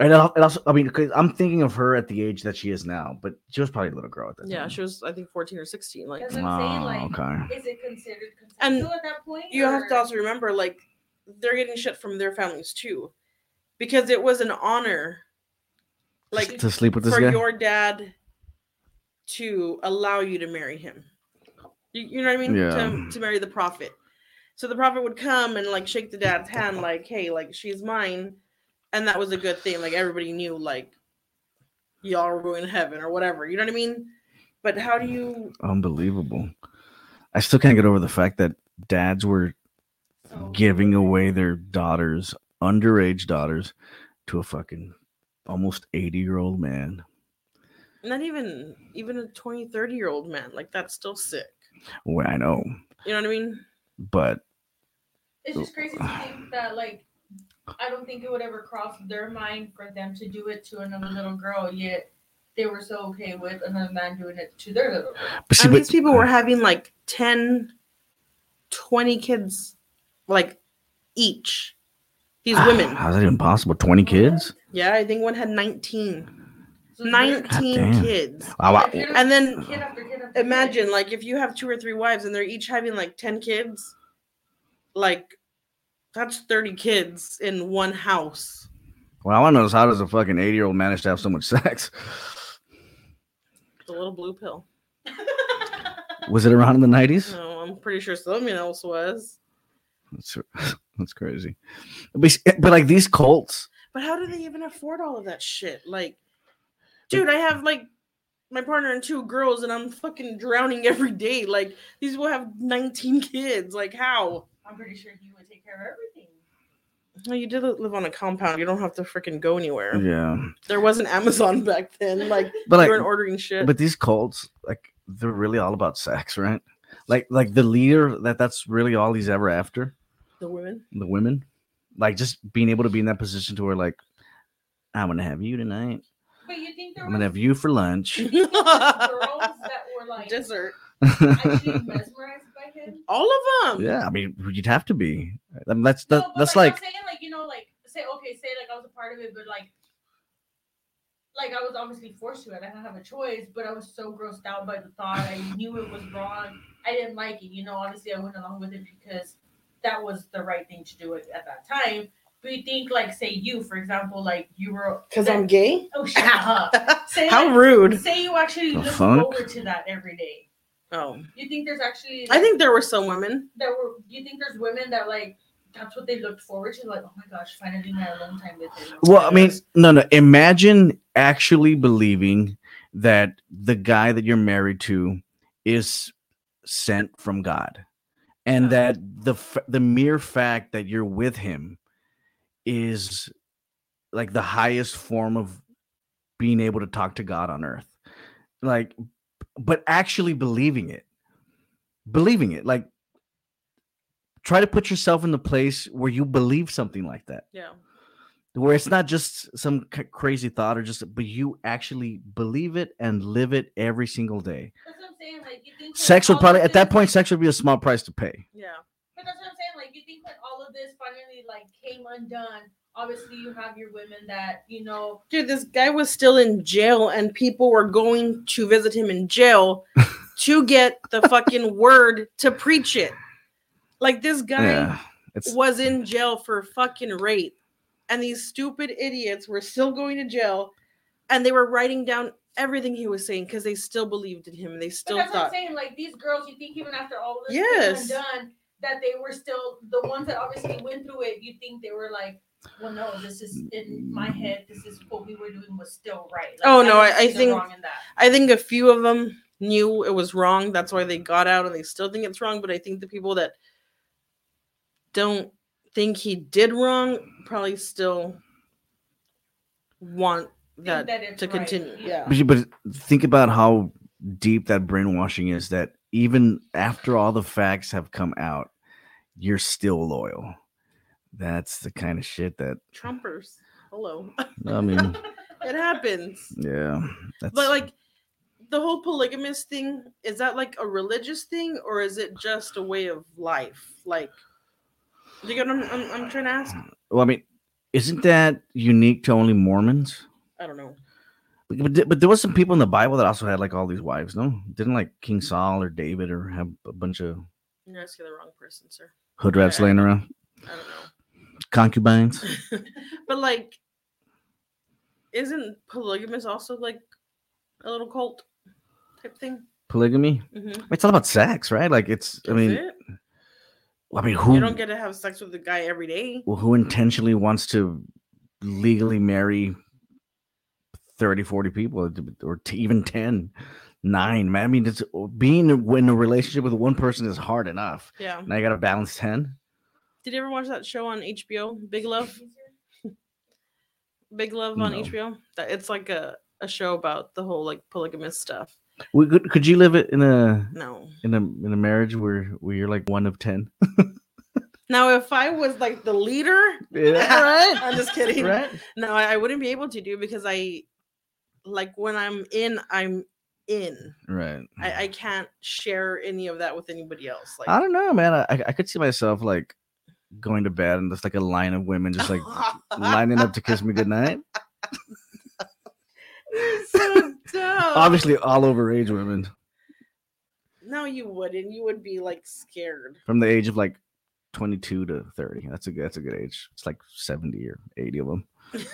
[SPEAKER 4] And al- also, I mean, 'cause I'm thinking of her at the age that she is now, but she was probably a little girl at that time.
[SPEAKER 5] yeah,
[SPEAKER 4] time.
[SPEAKER 5] she was I think 14 or 16. Like
[SPEAKER 6] That's I'm saying.
[SPEAKER 4] Oh,
[SPEAKER 6] Like, ah,
[SPEAKER 4] okay.
[SPEAKER 6] is it considered
[SPEAKER 5] And
[SPEAKER 6] at that point?
[SPEAKER 5] you have to also remember like they're getting shit from their families too. Because it was an honor like
[SPEAKER 4] to sleep with this
[SPEAKER 5] for
[SPEAKER 4] guy.
[SPEAKER 5] your dad to allow you to marry him. You, you know what I mean?
[SPEAKER 4] Yeah.
[SPEAKER 5] To, to marry the prophet. So the prophet would come and like shake the dad's hand, like, hey, like she's mine. And that was a good thing. Like everybody knew, like, y'all were going to heaven or whatever. You know what I mean? But how do you
[SPEAKER 4] Unbelievable. I still can't get over the fact that dads were
[SPEAKER 6] So-
[SPEAKER 4] giving away their daughters, underage daughters, to a fucking almost 80 year old man.
[SPEAKER 5] not even even a 20, 30 year old man? Like that's still sick.
[SPEAKER 4] Well, I know,
[SPEAKER 5] You know what I mean?
[SPEAKER 4] but
[SPEAKER 6] It's just crazy to think that like I don't think it would ever cross their mind for them to do it to another little girl, yet they were so okay with another man doing it to their little girl.
[SPEAKER 4] but see,
[SPEAKER 5] and
[SPEAKER 4] but,
[SPEAKER 5] these people were having like 10, 20 kids, like each. These ah, women.
[SPEAKER 4] How's that even possible? 20 kids?
[SPEAKER 5] Yeah, I think one had 19.
[SPEAKER 6] So it's weird.
[SPEAKER 5] 19
[SPEAKER 4] damn.
[SPEAKER 5] kids.
[SPEAKER 4] Wow, wow.
[SPEAKER 5] And then
[SPEAKER 6] kid after kid after
[SPEAKER 5] imagine,
[SPEAKER 6] kid.
[SPEAKER 5] like, if you have two or three wives and they're each having like 10 kids, like, that's 30 kids in one house.
[SPEAKER 4] Well, I want to know is how does a fucking 80 year old manage to have so much sex?
[SPEAKER 5] The little blue pill.
[SPEAKER 4] Was it around in the 90s?
[SPEAKER 5] No, I'm pretty sure someone else was.
[SPEAKER 4] That's, that's crazy. But, but like these cults,
[SPEAKER 5] But how do they even afford all of that shit? Like, dude, I have like my partner and two girls, and I'm fucking drowning every day. Like, these will have 19 kids. Like, how?
[SPEAKER 6] I'm pretty sure he would take care of everything.
[SPEAKER 5] Well, you did live on a compound. You don't have to freaking go anywhere.
[SPEAKER 4] yeah.
[SPEAKER 5] There wasn't Amazon back then. Like,
[SPEAKER 4] But like,
[SPEAKER 5] you weren't ordering shit.
[SPEAKER 4] but these cults, like they're really all about sex, right? Like, like the leader that that's really all he's ever after.
[SPEAKER 5] the women.
[SPEAKER 4] The women, like just being able to be in that position to where like, I'm gonna have you tonight.
[SPEAKER 6] But you think there
[SPEAKER 4] I'm gonna have you for lunch.
[SPEAKER 6] girls that were like
[SPEAKER 5] Dessert.
[SPEAKER 6] actually mesmerized by him?
[SPEAKER 5] All of them.
[SPEAKER 4] yeah, I mean, you'd have to be. I mean, that's
[SPEAKER 6] No,
[SPEAKER 4] that,
[SPEAKER 6] but,
[SPEAKER 4] that's
[SPEAKER 6] like,
[SPEAKER 4] like
[SPEAKER 6] I'm saying like you know like say okay say like I was a part of it but like like I was obviously forced to it I didn't have a choice but I was so grossed out by the thought I knew it was wrong I didn't like it you know obviously I went along with it because that was the right thing to do at, at that time but you think like say you for example like you were
[SPEAKER 5] Because I'm gay.
[SPEAKER 6] oh shut up say
[SPEAKER 5] How
[SPEAKER 6] like,
[SPEAKER 5] rude.
[SPEAKER 6] say you actually
[SPEAKER 4] The
[SPEAKER 6] look
[SPEAKER 4] fuck?
[SPEAKER 6] forward to that every day
[SPEAKER 5] Oh.
[SPEAKER 6] you think there's actually
[SPEAKER 5] I think there were some women.
[SPEAKER 6] that were you think there's women that like that's what they looked forward to like oh my gosh finally my alone time with him
[SPEAKER 4] Well, I mean, no, no. Imagine actually believing that the guy that you're married to is sent from God, and
[SPEAKER 5] Yeah.
[SPEAKER 4] that the f- the mere fact that you're with him is like the highest form of being able to talk to God on earth. Like, but actually believing it, believing it, like. Try to put yourself in the place where you believe something like that
[SPEAKER 5] Yeah.
[SPEAKER 4] where it's not just some c- crazy thought or just but you actually believe it and live it every single day
[SPEAKER 6] that's what i'm saying like you think
[SPEAKER 4] sex would probably at that point sex would be a small price to pay
[SPEAKER 5] Yeah.
[SPEAKER 6] but that's what i'm saying like you think when all of this finally like came undone obviously you have your women that you know
[SPEAKER 5] Dude, this guy was still in jail and people were going to visit him in jail to get the fucking word to preach it. Like this guy
[SPEAKER 4] yeah
[SPEAKER 5] was in jail for fucking rape. And these stupid idiots were still going to jail and they were writing down everything he was saying because they still believed in him and they
[SPEAKER 6] but
[SPEAKER 5] still
[SPEAKER 6] that's what i'm
[SPEAKER 5] thought
[SPEAKER 6] saying like these girls you think even after all of this
[SPEAKER 5] Yes.
[SPEAKER 6] came undone that they were still the ones that obviously went through it you think they were like well no this is in my head this is what we were doing was still right Like,
[SPEAKER 5] Oh, no, I- I think-
[SPEAKER 6] wrong in that.
[SPEAKER 5] I think a few of them knew it was wrong. That's why they got out and they still think it's wrong. But I think the people that don't think he did wrong probably still want that,
[SPEAKER 6] that it's
[SPEAKER 5] to
[SPEAKER 6] right.
[SPEAKER 5] continue. Yeah.
[SPEAKER 4] but, but think about how deep that brainwashing is that even after all the facts have come out you're still loyal That's the kind of shit that
[SPEAKER 5] Trumpers. Hello.
[SPEAKER 4] I mean,
[SPEAKER 5] it happens.
[SPEAKER 4] yeah. That's
[SPEAKER 5] But like the whole polygamous thing, is that like a religious thing or is it just a way of life? Like you get what I'm, I'm, I'm trying to ask?
[SPEAKER 4] well, I mean, isn't that unique to only Mormons?
[SPEAKER 5] I don't know.
[SPEAKER 4] But, but there was some people in the Bible that also had like all these wives, no? Didn't like King Saul or David or have a bunch of
[SPEAKER 5] You're asking the wrong person, sir.
[SPEAKER 4] hood rats
[SPEAKER 5] Yeah.
[SPEAKER 4] laying around,
[SPEAKER 5] I don't know.
[SPEAKER 4] concubines?
[SPEAKER 5] but like isn't polygamous also like a little cult type thing?
[SPEAKER 4] Polygamy?
[SPEAKER 5] Mm-hmm.
[SPEAKER 4] It's all about sex, right? Like it's. I mean, I mean, who
[SPEAKER 5] you don't get to have sex with a guy every day.
[SPEAKER 4] well, who intentionally wants to legally marry 30 40 people or t- even 10 9 man i mean it's oh, being in a relationship with one person is hard enough
[SPEAKER 5] Yeah.
[SPEAKER 4] now you gotta balance 10
[SPEAKER 5] Did you ever watch that show on HBO, Big Love? Big Love on
[SPEAKER 4] No.
[SPEAKER 5] HBO. That it's like a, a show about the whole like polygamous stuff.
[SPEAKER 4] we could, could you live it in a
[SPEAKER 5] No.
[SPEAKER 4] in a in a marriage where where you're like one of 10
[SPEAKER 5] Now if I was like the leader,
[SPEAKER 4] yeah right
[SPEAKER 5] I'm just kidding.
[SPEAKER 4] right
[SPEAKER 5] No, I, I wouldn't be able to do because I like when I'm in, I'm in.
[SPEAKER 4] right
[SPEAKER 5] I, I can't share any of that with anybody else. Like
[SPEAKER 4] i don't know man I, I could see myself like going to bed and there's like a line of women just like lining up to kiss me goodnight
[SPEAKER 5] You're so dumb.
[SPEAKER 4] obviously all over age women
[SPEAKER 5] No, you wouldn't. You would be like scared.
[SPEAKER 4] from the age of like 22 to 30 that's a good that's a good age it's like 70 or 80 of them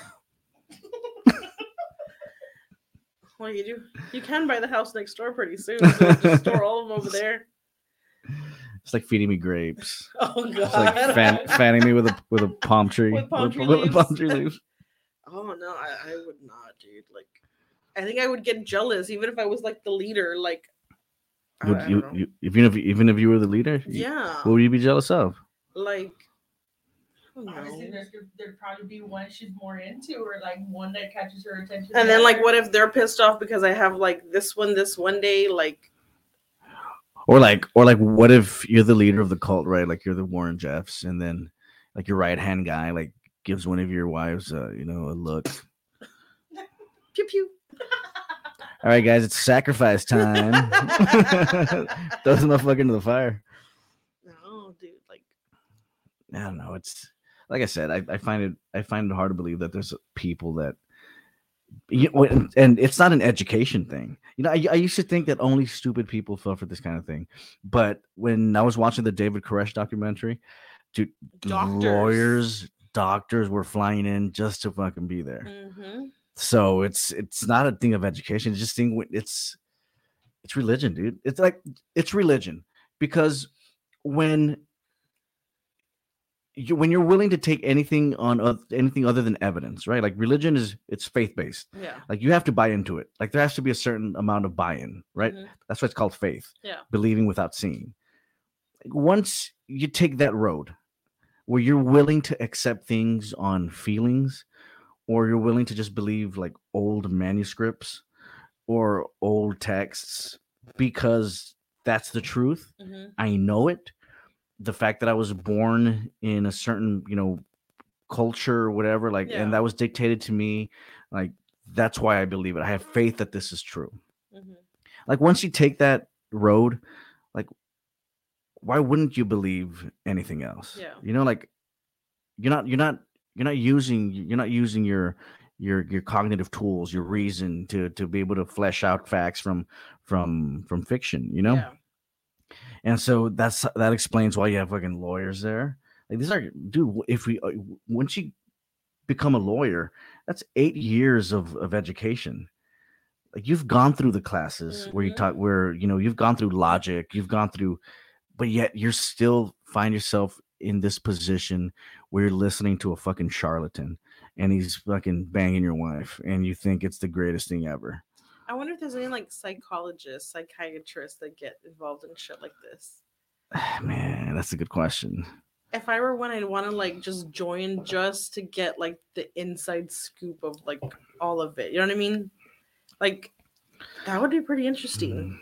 [SPEAKER 5] Well, you do. You can buy the house next door pretty soon. So just store all of them over there.
[SPEAKER 4] it's like feeding me grapes
[SPEAKER 5] Oh god.
[SPEAKER 4] it's like fan, fanning me with a with a palm tree
[SPEAKER 5] With palm tree
[SPEAKER 4] with palm
[SPEAKER 5] leaves.
[SPEAKER 4] tree leaves
[SPEAKER 5] oh no, I, I would not, dude. Like, I think I would get jealous even if I was like the leader. Like,
[SPEAKER 4] would you, you even if even if you were the leader
[SPEAKER 5] yeah,
[SPEAKER 4] what would you be jealous of
[SPEAKER 5] like. I
[SPEAKER 6] Obviously,
[SPEAKER 5] know.
[SPEAKER 6] there's there'd probably be one she's more into, or like one that catches her attention.
[SPEAKER 5] And then, like, what if they're pissed off because I have like this one, this one day? Like,
[SPEAKER 4] or like or like what if you're the leader of the cult right like you're the warren jeffs and then like your right hand guy like gives one of your wives uh, you know a look
[SPEAKER 5] pew pew.
[SPEAKER 4] all right guys it's sacrifice time throw the motherfucker into the fire
[SPEAKER 5] No, dude. Like,
[SPEAKER 4] I don't know. It's like I said, I, I find it I find it hard to believe that there's people that you know, and- and it's not an education thing. You know, I, I used to think that only stupid people fell for this kind of thing, but when I was watching the David Koresh documentary, dude,
[SPEAKER 5] Doctors.
[SPEAKER 4] lawyers, doctors were flying in just to fucking be there.
[SPEAKER 5] hmm
[SPEAKER 4] So it's it's not a thing of education. It's just thing. It's it's religion, dude. It's like it's religion because when you when you're willing to take anything on oth- anything other than evidence, right? Like religion is it's faith based.
[SPEAKER 5] yeah,
[SPEAKER 4] Like you have to buy into it. Like there has to be a certain amount of buy in, right?
[SPEAKER 5] Mhm.
[SPEAKER 4] That's why it's called faith.
[SPEAKER 5] Yeah.
[SPEAKER 4] Believing without seeing. Once you take that road where you're willing to accept things on feelings or you're willing to just believe like old manuscripts or old texts because that's the truth.
[SPEAKER 5] hmm
[SPEAKER 4] I know it. The fact that I was born in a certain, you know, culture or whatever, like,
[SPEAKER 5] Yeah.
[SPEAKER 4] and that was dictated to me, like, that's why I believe it. I have faith that this is true.
[SPEAKER 5] hmm
[SPEAKER 4] Like, once you take that road, like, why wouldn't you believe anything else?
[SPEAKER 5] Yeah.
[SPEAKER 4] You know, like, you're not, you're not, you're not using, you're not using your, your, your cognitive tools, your reason to, to be able to flesh out facts from, from, from fiction, you know?
[SPEAKER 5] Yeah.
[SPEAKER 4] And so that's that explains why you have fucking lawyers there. Like these are, dude. If we uh, once you become a lawyer, that's eight years of of education. Like you've gone through the classes where you
[SPEAKER 5] Mhm.
[SPEAKER 4] talk, where you know you've gone through logic, you've gone through, but yet you're still find yourself in this position where you're listening to a fucking charlatan and he's fucking banging your wife, and you think it's the greatest thing ever.
[SPEAKER 5] I wonder if there's any like psychologists, psychiatrists that get involved in shit like this.
[SPEAKER 4] Man, that's a good question.
[SPEAKER 5] If I were one, I'd want to like just join just to get like the inside scoop of like all of it. You know what I mean? Like that would be pretty interesting. Mm.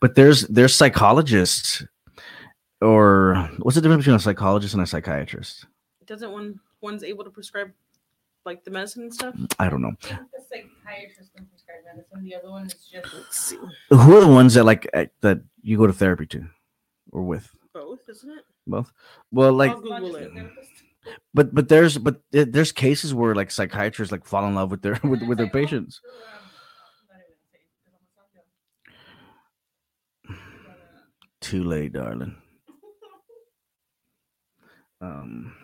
[SPEAKER 4] but there's there's psychologists or what's the difference between a psychologist and a psychiatrist
[SPEAKER 5] doesn't one one's able to prescribe like the medicine and stuff?
[SPEAKER 4] I don't know.
[SPEAKER 6] I think the psychiatrist can prescribe medicine. The other one is just
[SPEAKER 5] Let's see.
[SPEAKER 4] Who are the ones that like eh, that you go to therapy to, or with
[SPEAKER 5] Both, isn't it?
[SPEAKER 4] both? Well, like,
[SPEAKER 5] I'll Google it.
[SPEAKER 4] but but there's but there's cases where like psychiatrists like fall in love with their with, with their
[SPEAKER 6] it's like,
[SPEAKER 4] patients.
[SPEAKER 6] um, not even gonna say it, 'cause I'm gonna sound dumb. But,
[SPEAKER 4] Too late, darling. Um,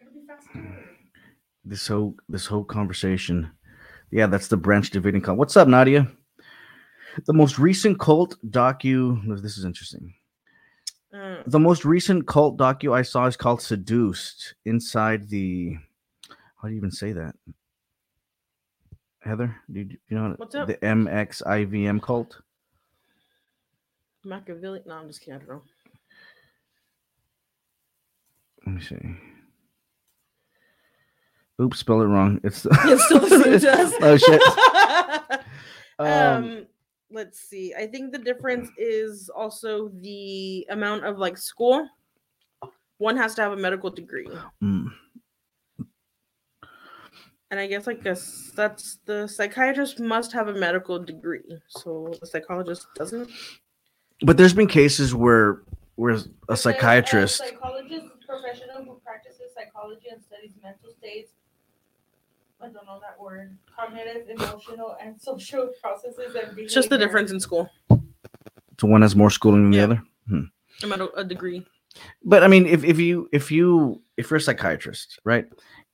[SPEAKER 6] gotta be fast forward.
[SPEAKER 4] This whole this whole conversation, yeah, that's the Branch Davidian cult. What's up, Nadia? The most recent cult docu. This is interesting.
[SPEAKER 5] Uh,
[SPEAKER 4] The most recent cult docu I saw is called "Seduced." Inside the, how do you even say that? Heather, do you, do you know
[SPEAKER 5] What's up?
[SPEAKER 4] the NXIVM cult?
[SPEAKER 5] Machiavelli. No, I'm just kidding. I don't know.
[SPEAKER 4] Let me see. Oops, spell it wrong. It's
[SPEAKER 5] It's still the same to us.
[SPEAKER 4] oh shit.
[SPEAKER 5] um,
[SPEAKER 4] Um,
[SPEAKER 5] let's see. I think the difference is also the amount of like school. One has to have a medical degree,
[SPEAKER 4] mm,
[SPEAKER 5] and I guess like guess that's the psychiatrist must have a medical degree, so the psychologist doesn't.
[SPEAKER 4] but there's been cases where where a psychiatrist
[SPEAKER 6] A psychologist is professional who practices psychology and studies mental states. I don't know that word. Cognitive, emotional, and social processes and
[SPEAKER 5] It's just the difference in school.
[SPEAKER 4] so one has more schooling than
[SPEAKER 5] Yeah.
[SPEAKER 4] the other.
[SPEAKER 5] Hmm. A, a degree.
[SPEAKER 4] But I mean, if if you if you if you're a psychiatrist, right,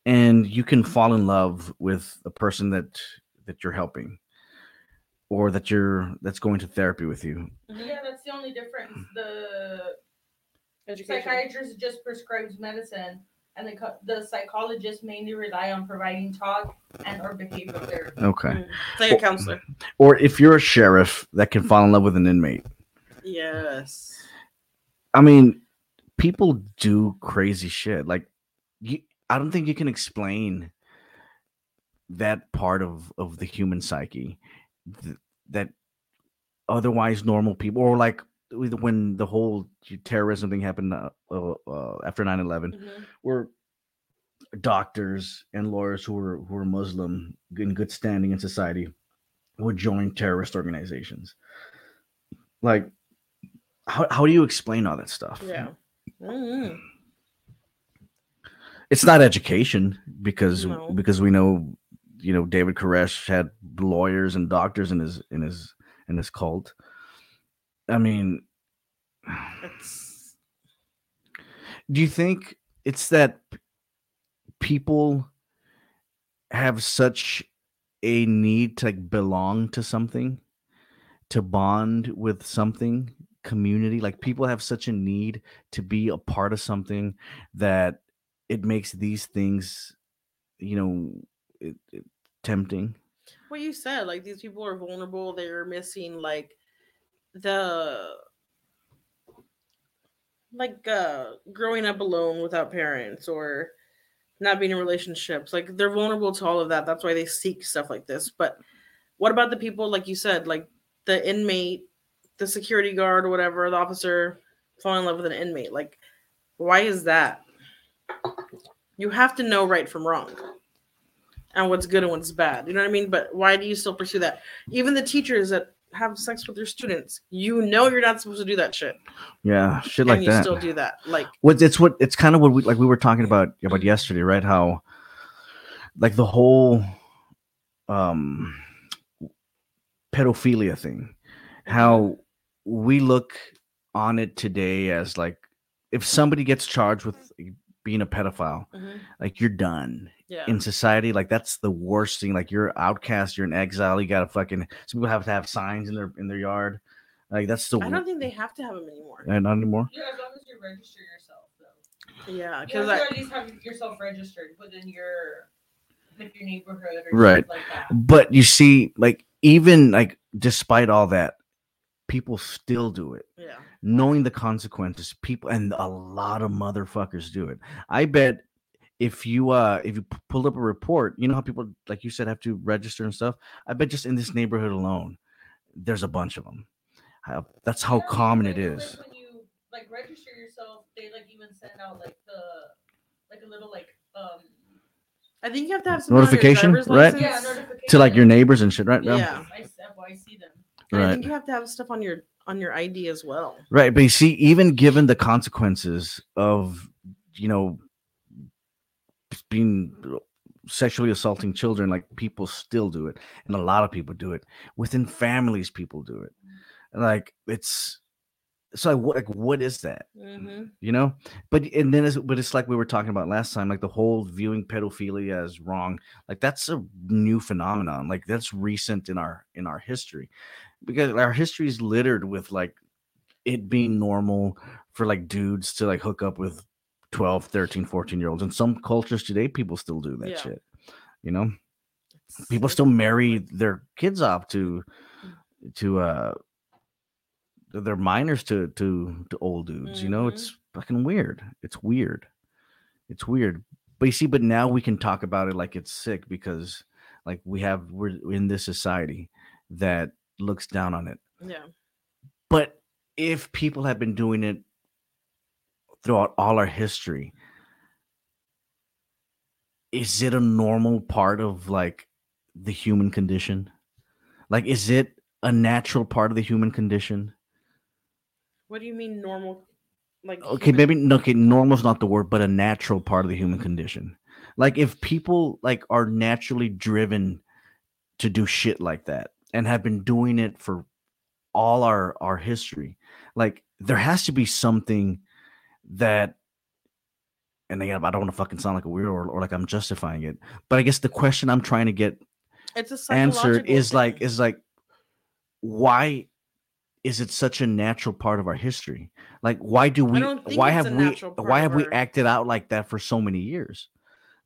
[SPEAKER 4] and you can fall in love with a person that that you're helping, or that you're that's going to therapy with you, mm-hmm.
[SPEAKER 6] Yeah, that's the only difference. Hmm. The
[SPEAKER 5] Education.
[SPEAKER 6] psychiatrist just prescribes medicine, and the co- the psychologist mainly rely on providing talk and or behavioral therapy.
[SPEAKER 4] okay,
[SPEAKER 5] Mm. It's like a counselor.
[SPEAKER 4] or if you're a sheriff that can fall in love with an inmate.
[SPEAKER 5] Yes.
[SPEAKER 4] I mean, people do crazy shit. Like, you, I don't think you can explain that part of of the human psyche th- that otherwise normal people, or like with- when the whole terrorism thing happened uh, uh, after 9-11
[SPEAKER 5] Mhm.
[SPEAKER 4] were doctors and lawyers who were who were Muslim in good standing in society would join terrorist organizations. Like, how how do you explain all that stuff?
[SPEAKER 5] Yeah. Mhm.
[SPEAKER 4] it's not education because
[SPEAKER 5] No.
[SPEAKER 4] because we know you know David Koresh had lawyers and doctors in his in his in his cult. I mean,
[SPEAKER 5] It's
[SPEAKER 4] do you think it's that people have such a need to like belong to something, to bond with something, community? Like people have such a need to be a part of something that it makes these things, you know, it, it, tempting.
[SPEAKER 5] what you said. Like these people are vulnerable. They're missing like the like uh growing up alone without parents or not being in relationships. Like they're vulnerable to all of that. That's why they seek stuff like this. But what about the people, like you said, like the inmate, the security guard or whatever, the officer fall in love with an inmate? Like, why is that? You have to know right from wrong and what's good and what's bad. You know what I mean? But why do you still pursue that? Even the teachers that have sex with their students, you know you're not supposed to do that shit.
[SPEAKER 4] Yeah, shit like that.
[SPEAKER 5] and you
[SPEAKER 4] that.
[SPEAKER 5] still do that. Like,
[SPEAKER 4] what it's what it's kind of what we like we were talking about about yesterday right how like the whole um pedophilia thing how we look on it today as like if somebody gets charged with being a pedophile like you're done
[SPEAKER 5] yeah.
[SPEAKER 4] in society like that's the worst thing like you're outcast you're in exile you gotta fucking some people have to have signs in their in their yard like that's the
[SPEAKER 5] I don't think they have to have them anymore.
[SPEAKER 4] uh, not anymore
[SPEAKER 6] Yeah, as long as you register yourself, though.
[SPEAKER 5] Yeah, because
[SPEAKER 6] have to
[SPEAKER 5] I
[SPEAKER 6] at least have yourself registered within your like your neighborhood or
[SPEAKER 4] Right.
[SPEAKER 6] like that.
[SPEAKER 4] But you see, like even like despite all that, people still do it,
[SPEAKER 5] yeah.
[SPEAKER 4] Knowing the consequences. People and a lot of motherfuckers do it. I bet if you uh if you p- pulled up a report, you know how people like you said have to register and stuff. I bet just in this neighborhood alone, there's a bunch of them. How, that's how
[SPEAKER 6] Yeah,
[SPEAKER 4] common it is like.
[SPEAKER 6] When you like register yourself, they like even send out like the like a little like um
[SPEAKER 5] I think you have to have some
[SPEAKER 4] Notification, right?
[SPEAKER 6] yeah notification
[SPEAKER 4] to like your neighbors and shit, right?
[SPEAKER 5] Yeah.
[SPEAKER 6] I, s- well, I see them.
[SPEAKER 5] And I think you have to have stuff on your on your ID as well.
[SPEAKER 4] Right, but you see, even given the consequences of you know being sexually assaulting children, like people still do it, and a lot of people do it within families. People do it, like it's so. Like, what, like, what is that?
[SPEAKER 5] Mm-hmm.
[SPEAKER 4] You know, but and then it's, but it's like we were talking about last time, like the whole viewing pedophilia as wrong. Like that's a new phenomenon. Like that's recent in our in our history, because our history is littered with like it being normal for like dudes to like hook up with 12 13 14 year olds in some cultures today people still do that
[SPEAKER 5] Yeah.
[SPEAKER 4] shit you know people still marry their kids off to to uh they're minors to to to old dudes you know
[SPEAKER 5] Mhm.
[SPEAKER 4] it's fucking weird it's weird it's weird but you see but now we can talk about it like it's sick because like we have we're in this society that looks down on it
[SPEAKER 5] Yeah.
[SPEAKER 4] but if people have been doing it throughout all our history, is it a normal part of like the human condition? Like, is it a natural part of the human condition?
[SPEAKER 5] What do you mean normal? Like
[SPEAKER 4] Okay,
[SPEAKER 5] human-
[SPEAKER 4] maybe okay, normal is not the word, but a natural part of the human condition. Like, if people like are naturally driven to do shit like that and have been doing it for all our our history, like there has to be something that and again, I don't want to fucking sound like a weirdo or, or like I'm justifying it, but I guess the question I'm trying to get
[SPEAKER 5] it's a
[SPEAKER 4] answered is like is like why is it such a natural part of our history? Like why do we why have we why have we acted out like that for so many years?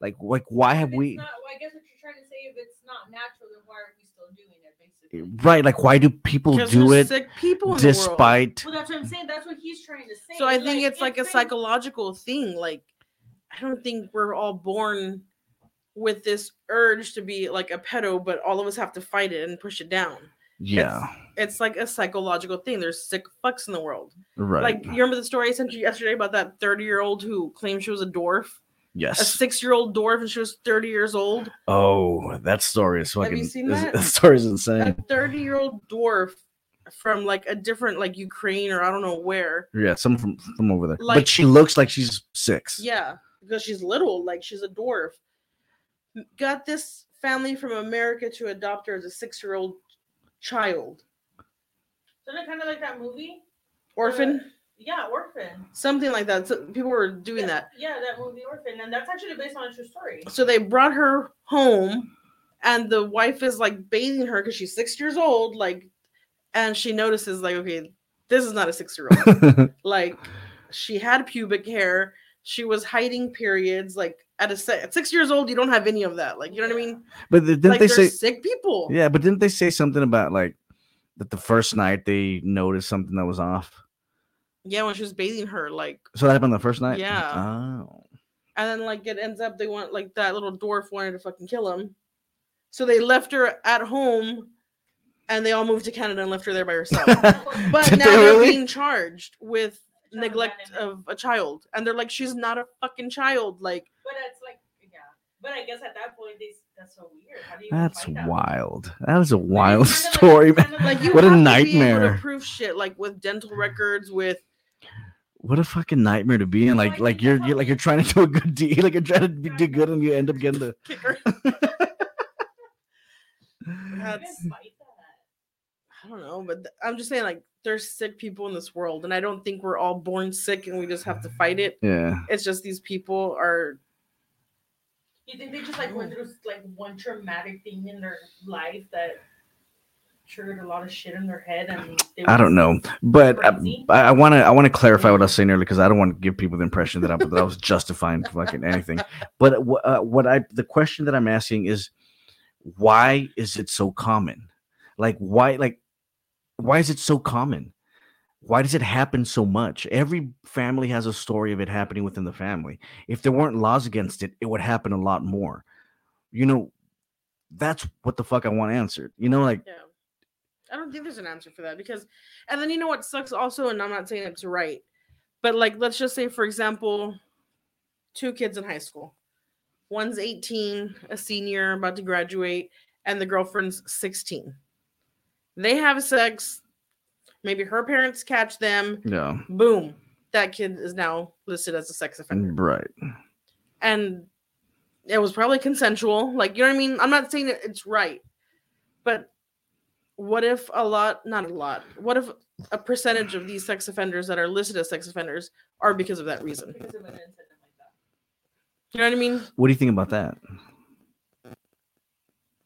[SPEAKER 4] Like like why have we
[SPEAKER 6] Not, well, I guess what you're trying to say, if it's not natural, then why are we still doing it? Eh, basically.
[SPEAKER 4] right like why do people do it
[SPEAKER 5] sick people in the world.
[SPEAKER 4] despite
[SPEAKER 6] Well, that's what I'm saying. That's what he's trying to say.
[SPEAKER 5] So I think it's like a psychological thing. Like I don't think we're all born with this urge to be like a pedo, but all of us have to fight it and push it down.
[SPEAKER 4] Yeah
[SPEAKER 5] It's like a psychological thing. There's sick fucks in the world.
[SPEAKER 4] right
[SPEAKER 5] Like you remember the story I sent you yesterday about that 30 year old who claimed she was a dwarf,
[SPEAKER 4] Yes.
[SPEAKER 5] a six year old dwarf, and she was 30 years old.
[SPEAKER 4] oh that story is fucking.
[SPEAKER 5] Have you seen that?
[SPEAKER 4] that story is insane.
[SPEAKER 5] A 30 year old dwarf from like a different like Ukraine or I don't know where.
[SPEAKER 4] yeah some from from over there
[SPEAKER 5] Like-
[SPEAKER 4] but she looks like she's six
[SPEAKER 5] Yeah, because she's little, like she's a dwarf. Got this family from America to adopt her as a six year old child.
[SPEAKER 6] Isn't it kind of like that movie?
[SPEAKER 5] Orphan,
[SPEAKER 6] Yeah, Orphan.
[SPEAKER 5] something like that. So people were doing
[SPEAKER 6] yeah,
[SPEAKER 5] that.
[SPEAKER 6] Yeah, that movie Orphan, and that's actually based on a true story.
[SPEAKER 5] So they brought her home, and the wife is like bathing her because she's six years old, like, and she notices like, okay, this is not a six year old. like, she had pubic hair. She was hiding periods. Like at a at six years old, you don't have any of that. Like, you know what I mean?
[SPEAKER 4] but didn't
[SPEAKER 5] like
[SPEAKER 4] they say
[SPEAKER 5] sick people.
[SPEAKER 4] Yeah, but didn't they say something about like that the first night they noticed something that was off?
[SPEAKER 5] Yeah, when she was bathing her, like,
[SPEAKER 4] So that happened the first night?
[SPEAKER 5] Yeah.
[SPEAKER 4] Oh.
[SPEAKER 5] and then like it ends up they want like that little dwarf wanted to fucking kill him, so they left her at home, and they all moved to Canada and left her there by herself. But now
[SPEAKER 4] they
[SPEAKER 5] they're
[SPEAKER 4] really?
[SPEAKER 5] being charged with neglect of a child, and they're like, she's not a fucking child. Like,
[SPEAKER 6] But it's like, yeah. But I guess at that point, they, that's so weird. How do you
[SPEAKER 4] That's
[SPEAKER 6] fight that?
[SPEAKER 4] wild. That was a wild
[SPEAKER 6] kinda like-
[SPEAKER 4] story, man.
[SPEAKER 5] like you
[SPEAKER 4] What a
[SPEAKER 5] have to be able
[SPEAKER 4] nightmare.
[SPEAKER 5] to prove shit like with dental mm. records, with
[SPEAKER 4] What a fucking nightmare to be in. Like,
[SPEAKER 6] Like,
[SPEAKER 4] like you're, you're like you're trying to do a good deed, like you're trying to be, do good, and you end up getting the.
[SPEAKER 5] kicker.
[SPEAKER 6] How do you
[SPEAKER 5] That's
[SPEAKER 6] even fight that?
[SPEAKER 5] I don't know, but th- I'm just saying like there's sick people in this world, and I don't think we're all born sick and we just have to fight it.
[SPEAKER 4] Yeah.
[SPEAKER 5] It's just these people are
[SPEAKER 6] You think they just like went through like one traumatic thing in their life that triggered a lot of shit in their head and
[SPEAKER 4] I don't know, but I-
[SPEAKER 6] Crazy.
[SPEAKER 4] I want to I want to clarify what I was saying earlier because I don't want to give people the impression that I, that I was justifying fucking anything. But wh- uh, what I the question that I'm asking is why is it so common? Like why like why is it so common? Why does it happen so much? Every family has a story of it happening within the family. If there weren't laws against it, it would happen a lot more. You know, that's what the fuck I want answered. You know, like
[SPEAKER 5] yeah. I don't think there's an answer for that because, and then you know what sucks also, and I'm not saying it's right, But like, let's just say, for example, two kids in high school. One's 18, a senior, about to graduate, and the girlfriend's 16. They have sex. Maybe her parents catch them.
[SPEAKER 4] Yeah.
[SPEAKER 5] Boom. That kid is now listed as a sex offender.
[SPEAKER 4] Right.
[SPEAKER 5] And it was probably consensual. Like, you know what I mean? I'm not saying that it's right. But what if a lot, not a lot, what if a percentage of these sex offenders that are listed as sex offenders are because of that reason?
[SPEAKER 6] Because of an incident like that.
[SPEAKER 5] You know what I mean?
[SPEAKER 4] What do you think about that?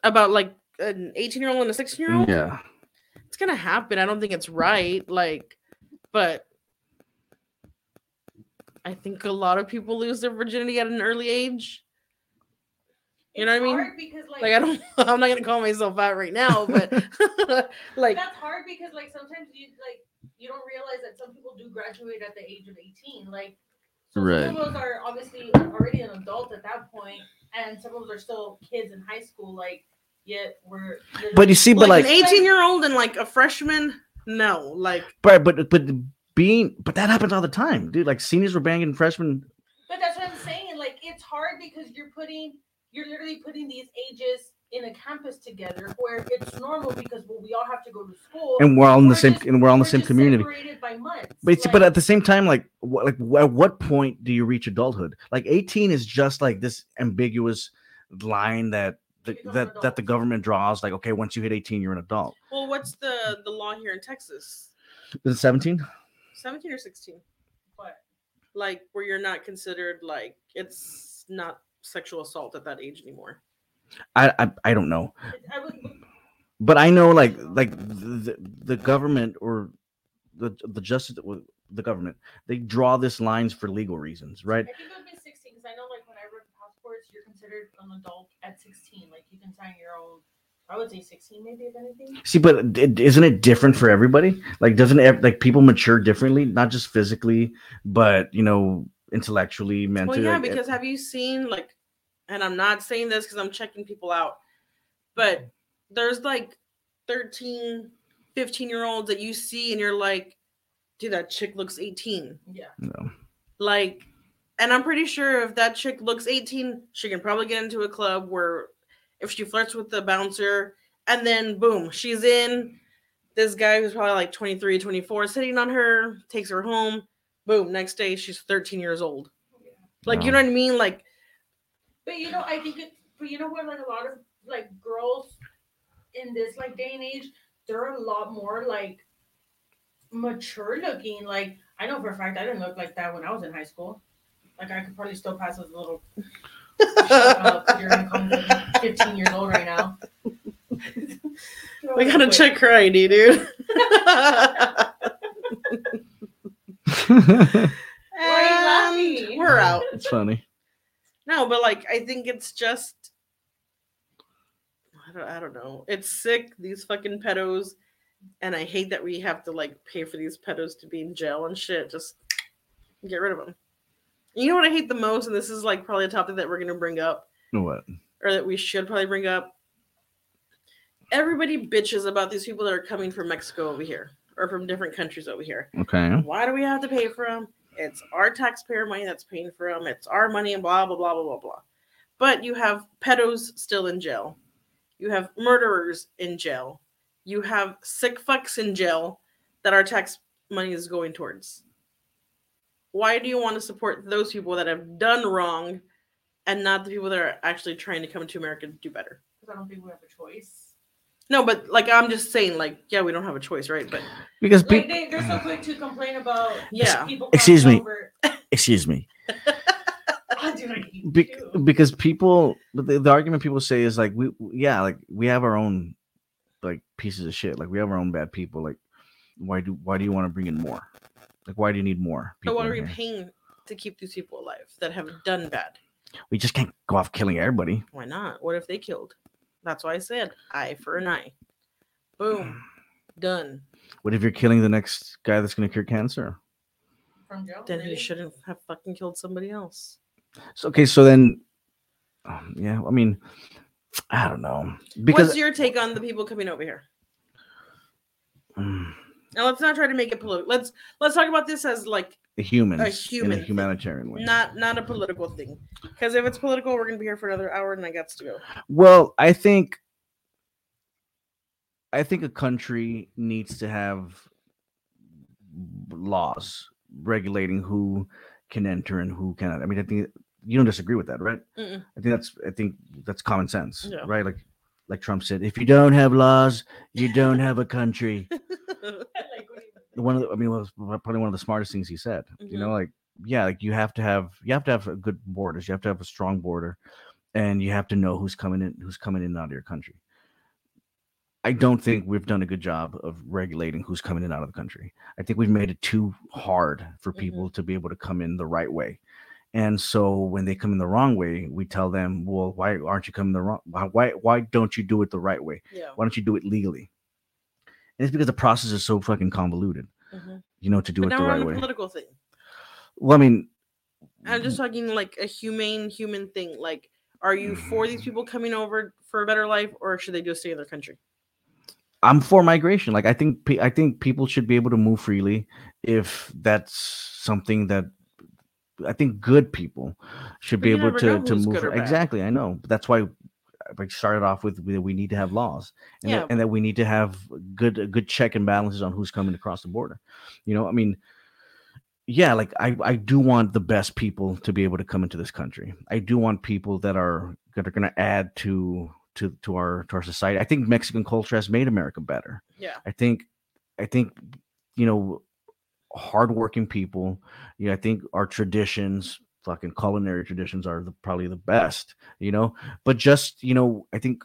[SPEAKER 5] About like an 18 year old and a 16 year old?
[SPEAKER 4] Yeah.
[SPEAKER 5] It's gonna happen. I don't think it's right. Like, but I think a lot of people lose their virginity at an early age. You know what I mean?
[SPEAKER 6] Because like,
[SPEAKER 5] Like I don't I'm not gonna call myself out right now, but like
[SPEAKER 6] that's hard because like sometimes you like you don't realize that some people do graduate at the age of 18 like so
[SPEAKER 4] Right.
[SPEAKER 6] some of those are obviously already an adult at that point and some of those are still kids in high school like yet we're
[SPEAKER 4] But you see, but
[SPEAKER 5] like,
[SPEAKER 4] like,
[SPEAKER 5] an 18 year old and like a freshman, no. Like
[SPEAKER 4] but but but being, but that happens all the time, dude. Like seniors were banging freshmen.
[SPEAKER 6] but that's what i'm saying like it's hard because you're putting you're literally putting these ages in a campus together where it's normal because well, we all have to go to school
[SPEAKER 4] And we're all in the same,
[SPEAKER 6] just-
[SPEAKER 4] and we're all in the same community.
[SPEAKER 6] separated by months.
[SPEAKER 4] But it's,
[SPEAKER 6] Like,
[SPEAKER 4] but at the same time, like what like at what point do you reach adulthood? Like 18 is just like this ambiguous line that the, that that the government draws. Like okay, once you hit 18, you're an adult.
[SPEAKER 5] well, what's the the law here in Texas?
[SPEAKER 4] Is it 17?
[SPEAKER 5] 17 or 16?
[SPEAKER 6] but
[SPEAKER 5] Like where you're not considered like it's not sexual assault at that age anymore.
[SPEAKER 4] I, I I don't know,
[SPEAKER 6] I would
[SPEAKER 4] but I know like like the, the government or the the justice the government they draw this lines for legal reasons, right?
[SPEAKER 6] I think it would be 16 because I know, like, when I read passports, you're considered an adult at 16. Like, you can sign your own. I would say 16, maybe, if anything.
[SPEAKER 4] See, but isn't it different for everybody? Like, doesn't it like people mature differently, not just physically, but you know, intellectually, mentally?
[SPEAKER 5] Well, yeah, because have you seen like, and I'm not saying this because I'm checking people out, but there's like 13, 15 year olds that you see and you're like, dude, that chick looks 18.
[SPEAKER 6] Yeah.
[SPEAKER 4] no.
[SPEAKER 5] Like, and I'm pretty sure if that chick looks 18, she can probably get into a club where if she flirts with the bouncer and then boom, she's in. This guy who's probably like 23, 24 sitting on her, takes her home. Boom, next day she's 13 years old. Like, you know what I mean? Like,
[SPEAKER 6] But, you know, I think it, but you know what? Like, a lot of, like, girls in this, like, day and age, they're a lot more, like, mature looking. Like, I know for a fact I didn't look like that when I was in high school. Like, I could probably still pass as a little. Shut up, you're 15 years old right now.
[SPEAKER 5] we gotta check her ID, dude.
[SPEAKER 6] Why are you laughing?
[SPEAKER 5] We're out.
[SPEAKER 4] it's funny.
[SPEAKER 5] No, but like I think it's just I don't, I don't know. It's sick, these fucking pedos. And I hate that we have to like pay for these pedos to be in jail and shit. Just get rid of them. You know what I hate the most? And this is like probably a topic that we're gonna bring up,
[SPEAKER 4] What?
[SPEAKER 5] or that we should probably bring up. Everybody bitches about these people that are coming from Mexico over here or from different countries over here.
[SPEAKER 4] Okay.
[SPEAKER 5] Why do we have to pay for them? It's our taxpayer money that's paying for them. It's our money and blah, blah, blah, blah, blah, blah. But you have pedos still in jail. You have murderers in jail. You have sick fucks in jail that our tax money is going towards. Why do you want to support those people that have done wrong and not the people that are actually trying to come to America to do better?
[SPEAKER 6] Because I don't think we have a choice.
[SPEAKER 5] No, but like I'm just saying, like, yeah, we don't have a choice, right? But
[SPEAKER 4] Because
[SPEAKER 6] Like
[SPEAKER 4] pe-
[SPEAKER 6] they, they're so quick to complain about
[SPEAKER 5] Yeah.
[SPEAKER 6] people.
[SPEAKER 4] Excuse me.
[SPEAKER 6] Over.
[SPEAKER 4] excuse me.
[SPEAKER 6] I do like you
[SPEAKER 4] Be- because people the, the argument people say is like we yeah like we have our own like pieces of shit like we have our own bad people like why do why do you want to bring in more like why do you need more
[SPEAKER 5] but what are we
[SPEAKER 4] here?
[SPEAKER 5] paying to keep these people alive that have done bad?
[SPEAKER 4] we just can't go off killing everybody
[SPEAKER 5] Why not? What if they killed? That's why I said eye for an eye. Boom. Done.
[SPEAKER 4] what if you're killing the next guy that's going to cure cancer
[SPEAKER 6] From jail.
[SPEAKER 5] Then he shouldn't have fucking killed somebody else.
[SPEAKER 4] so okay so then um, yeah i mean i don't know because
[SPEAKER 5] What's your take on the people coming over here?
[SPEAKER 4] Mm,
[SPEAKER 5] Now let's not try to make it political. Let's let's talk about this as like
[SPEAKER 4] in
[SPEAKER 5] human
[SPEAKER 4] a
[SPEAKER 5] thing.
[SPEAKER 4] humanitarian way.
[SPEAKER 5] Not not a political thing. Because if it's political, we're gonna be here for another hour, and I got to go.
[SPEAKER 4] Well, I think I think a country needs to have laws regulating who can enter and who cannot. I mean, I think you don't disagree with that, right?
[SPEAKER 5] Mm-mm.
[SPEAKER 4] I think that's I think that's common sense,
[SPEAKER 5] Yeah.
[SPEAKER 4] right? Like like Trump said, if you don't have laws, you don't have a country. One of the, I mean, it was probably one of the smartest things he said. You know, like yeah, like you have to have you have to have a good borders. You have to have a strong border, and you have to know who's coming in, who's coming in and out of your country. I don't think we've done a good job of regulating who's coming in and out of the country. I think we've made it too hard for
[SPEAKER 5] Mhm.
[SPEAKER 4] people to be able to come in the right way. And so when they come in the wrong way, we tell them, "Well, why aren't you coming the wrong? Why why, why don't you do it the right way?
[SPEAKER 5] yeah.
[SPEAKER 4] Why don't you do it legally?" And it's because the process is so fucking convoluted,
[SPEAKER 5] Mhm.
[SPEAKER 4] you know, to do
[SPEAKER 5] But
[SPEAKER 4] it the right way.
[SPEAKER 5] political thing.
[SPEAKER 4] Well, I mean,
[SPEAKER 5] I'm just talking like a humane human thing. Like, are you for these people coming over for a better life, or should they just stay in their country?
[SPEAKER 4] I'm for migration. Like I think I think people should be able to move freely if that's something that I think good people should
[SPEAKER 5] But
[SPEAKER 4] be able to to move.
[SPEAKER 5] good or
[SPEAKER 4] fre-
[SPEAKER 5] bad.
[SPEAKER 4] Exactly, I know. But that's why I started off with we, we need to have laws and,
[SPEAKER 5] Yeah.
[SPEAKER 4] that, and that we need to have good good check and balances on who's coming across the border. You know, I mean, yeah, like I I do want the best people to be able to come into this country. I do want people that are that are going to add to to to our to our society. I think Mexican culture has made America better.
[SPEAKER 5] Yeah.
[SPEAKER 4] I think I think you know hardworking people. Yeah, I think our traditions, fucking culinary traditions, are the, probably the best. You know, but just you know, I think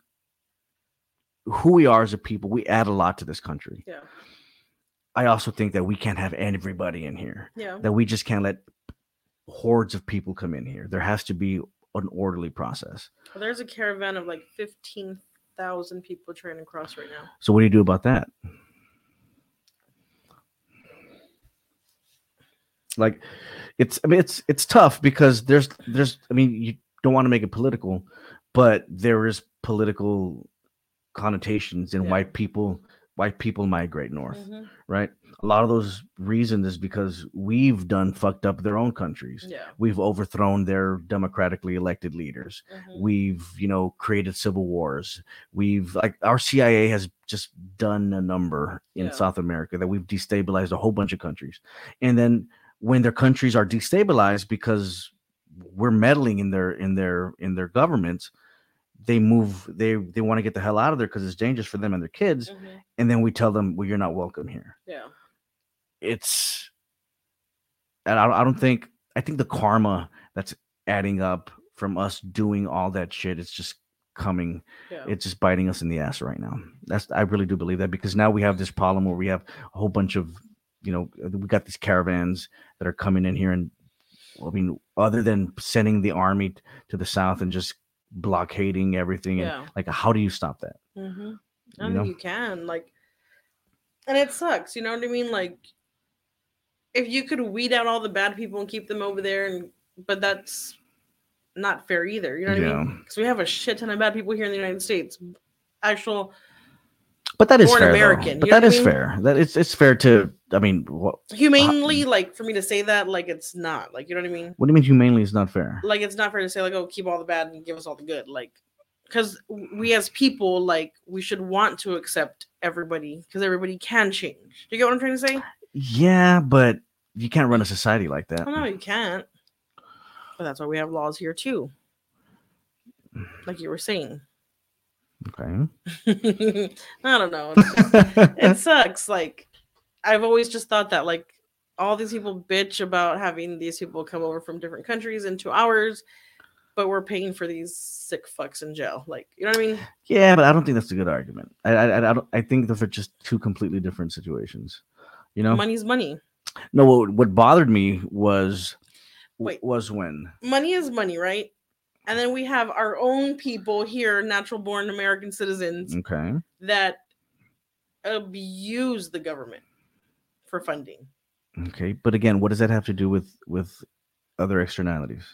[SPEAKER 4] who we are as a people, we add a lot to this country.
[SPEAKER 5] Yeah.
[SPEAKER 4] I also think that we can't have everybody in here.
[SPEAKER 5] Yeah.
[SPEAKER 4] That we just can't let hordes of people come in here. There has to be an orderly process.
[SPEAKER 5] Well, there's a caravan of like 15,000 people trying to cross right now.
[SPEAKER 4] So what do you do about that? Like it's I mean it's it's tough because there's there's I mean you don't want to make it political, but there is political connotations in
[SPEAKER 5] Yeah.
[SPEAKER 4] why people why people migrate north,
[SPEAKER 5] Mhm.
[SPEAKER 4] right? A lot of those reasons is because we've done fucked up their own countries.
[SPEAKER 5] Yeah.
[SPEAKER 4] We've overthrown their democratically elected leaders
[SPEAKER 5] Mhm.
[SPEAKER 4] we've you know created civil wars we've like our cia has just done a number in
[SPEAKER 5] Yeah.
[SPEAKER 4] south america that we've destabilized a whole bunch of countries and then when their countries are destabilized because we're meddling in their in their in their governments they move they they want to get the hell out of there because it's dangerous for them and their kids
[SPEAKER 5] Mhm.
[SPEAKER 4] and then we tell them well you're not welcome here
[SPEAKER 5] Yeah.
[SPEAKER 4] it's and I, don't- I don't think i think the karma that's adding up from us doing all that shit it's just coming
[SPEAKER 5] Yeah.
[SPEAKER 4] it's just biting us in the ass right now that's i really do believe that because now we have this problem where we have a whole bunch of you know we got these caravans that are coming in here and i mean other than sending the army to the south and just blockading everything and like how do you stop that
[SPEAKER 5] Mm-hmm. I
[SPEAKER 4] You know?
[SPEAKER 5] think you can. Like, and it sucks. You know what I mean? Like, if you could weed out all the bad people and keep them over there, and but that's not fair either. You know what I mean? Because we have a shit ton of bad people here in the United States. Actual
[SPEAKER 4] but that is fair.
[SPEAKER 5] American,
[SPEAKER 4] but that
[SPEAKER 5] I mean?
[SPEAKER 4] fair that it's it's fair to i mean what uh,
[SPEAKER 5] humanely, mm. like for me to say that, like it's not. Like you know what I mean?
[SPEAKER 4] what do you mean humanely is not fair
[SPEAKER 5] Like it's not fair to say like, oh, keep all the bad and give us all the good. Like, because we as people, like, we should want to accept everybody because everybody can change. Do you get what I'm trying to say?
[SPEAKER 4] yeah but you can't run a society like that
[SPEAKER 5] Oh no, you can't. But that's why we have laws here too. Like you were saying.
[SPEAKER 4] okay
[SPEAKER 5] I don't know. Just- it sucks. Like I've always just thought that like all these people bitch about having these people come over from different countries into ours, but we're paying for these sick fucks in jail. Like you know what I mean?
[SPEAKER 4] Yeah, but I don't think that's a good argument. I I, I, don't, I think those are just two completely different situations. You know,
[SPEAKER 5] Money's money.
[SPEAKER 4] no. What, what bothered me was
[SPEAKER 5] Wait.
[SPEAKER 4] was when
[SPEAKER 5] Money is money, right? And then we have our own people here, natural born American citizens,
[SPEAKER 4] okay,
[SPEAKER 5] that abuse the government for funding.
[SPEAKER 4] okay, but again, what does that have to do with with other externalities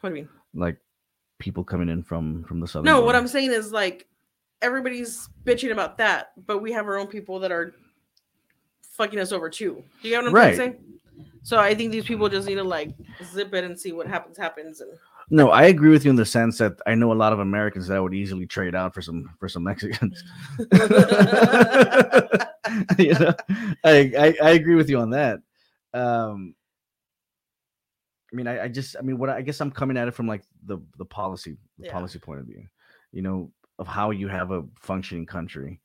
[SPEAKER 5] What do you mean?
[SPEAKER 4] like people coming in from from the southern?
[SPEAKER 5] No, what? I'm saying is like everybody's bitching about that, but we have our own people that are fucking us over too. Do you get what I'm
[SPEAKER 4] Right.
[SPEAKER 5] trying to say? So I think these people just need to like zip it and see what happens happens and
[SPEAKER 4] No, I agree with you in the sense that I know a lot of Americans that would easily trade out for some for some Mexicans. you know, I, I I agree with you on that. Um, I mean, I, I just, I mean, what I guess I'm coming at it from like the the policy the
[SPEAKER 5] Yeah.
[SPEAKER 4] policy point of view, you know, of how you have a functioning country.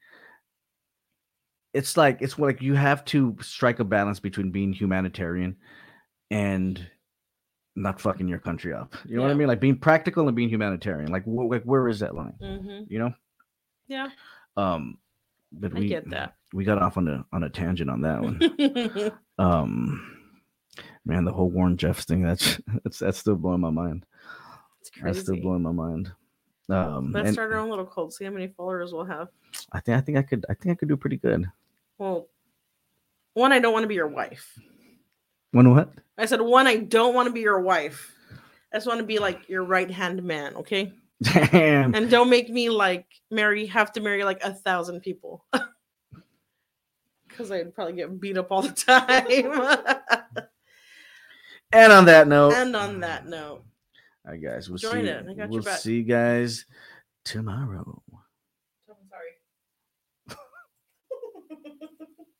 [SPEAKER 4] It's like it's like you have to strike a balance between being humanitarian and not fucking your country up. You know what I mean? Like being practical and being humanitarian. Like, wh- like where is that line?
[SPEAKER 5] Mhm.
[SPEAKER 4] You know?
[SPEAKER 5] yeah,
[SPEAKER 4] Um, but
[SPEAKER 5] I
[SPEAKER 4] we
[SPEAKER 5] get that.
[SPEAKER 4] we got off on a on a tangent on that one. um, man, the whole Warren Jeffs thing that's that's that's still blowing my mind.
[SPEAKER 5] it's
[SPEAKER 4] That's still blowing my mind. Um,
[SPEAKER 5] Let's
[SPEAKER 4] and
[SPEAKER 5] start our own little cult. See how many followers we'll have.
[SPEAKER 4] I think I think I could I think I could do pretty good.
[SPEAKER 5] Well, one, I don't want to be your wife.
[SPEAKER 4] One what?
[SPEAKER 5] I said one, I don't want to be your wife. I just want to be like your right hand man, okay?
[SPEAKER 4] Damn.
[SPEAKER 5] And don't make me like marry, have to marry like a thousand people. Because I'd probably get beat up all the time.
[SPEAKER 4] And on that note,
[SPEAKER 5] and on that note,
[SPEAKER 4] all right, guys, we'll
[SPEAKER 5] Join
[SPEAKER 4] see.
[SPEAKER 5] it. I got your
[SPEAKER 4] we'll
[SPEAKER 5] back.
[SPEAKER 4] see you guys tomorrow.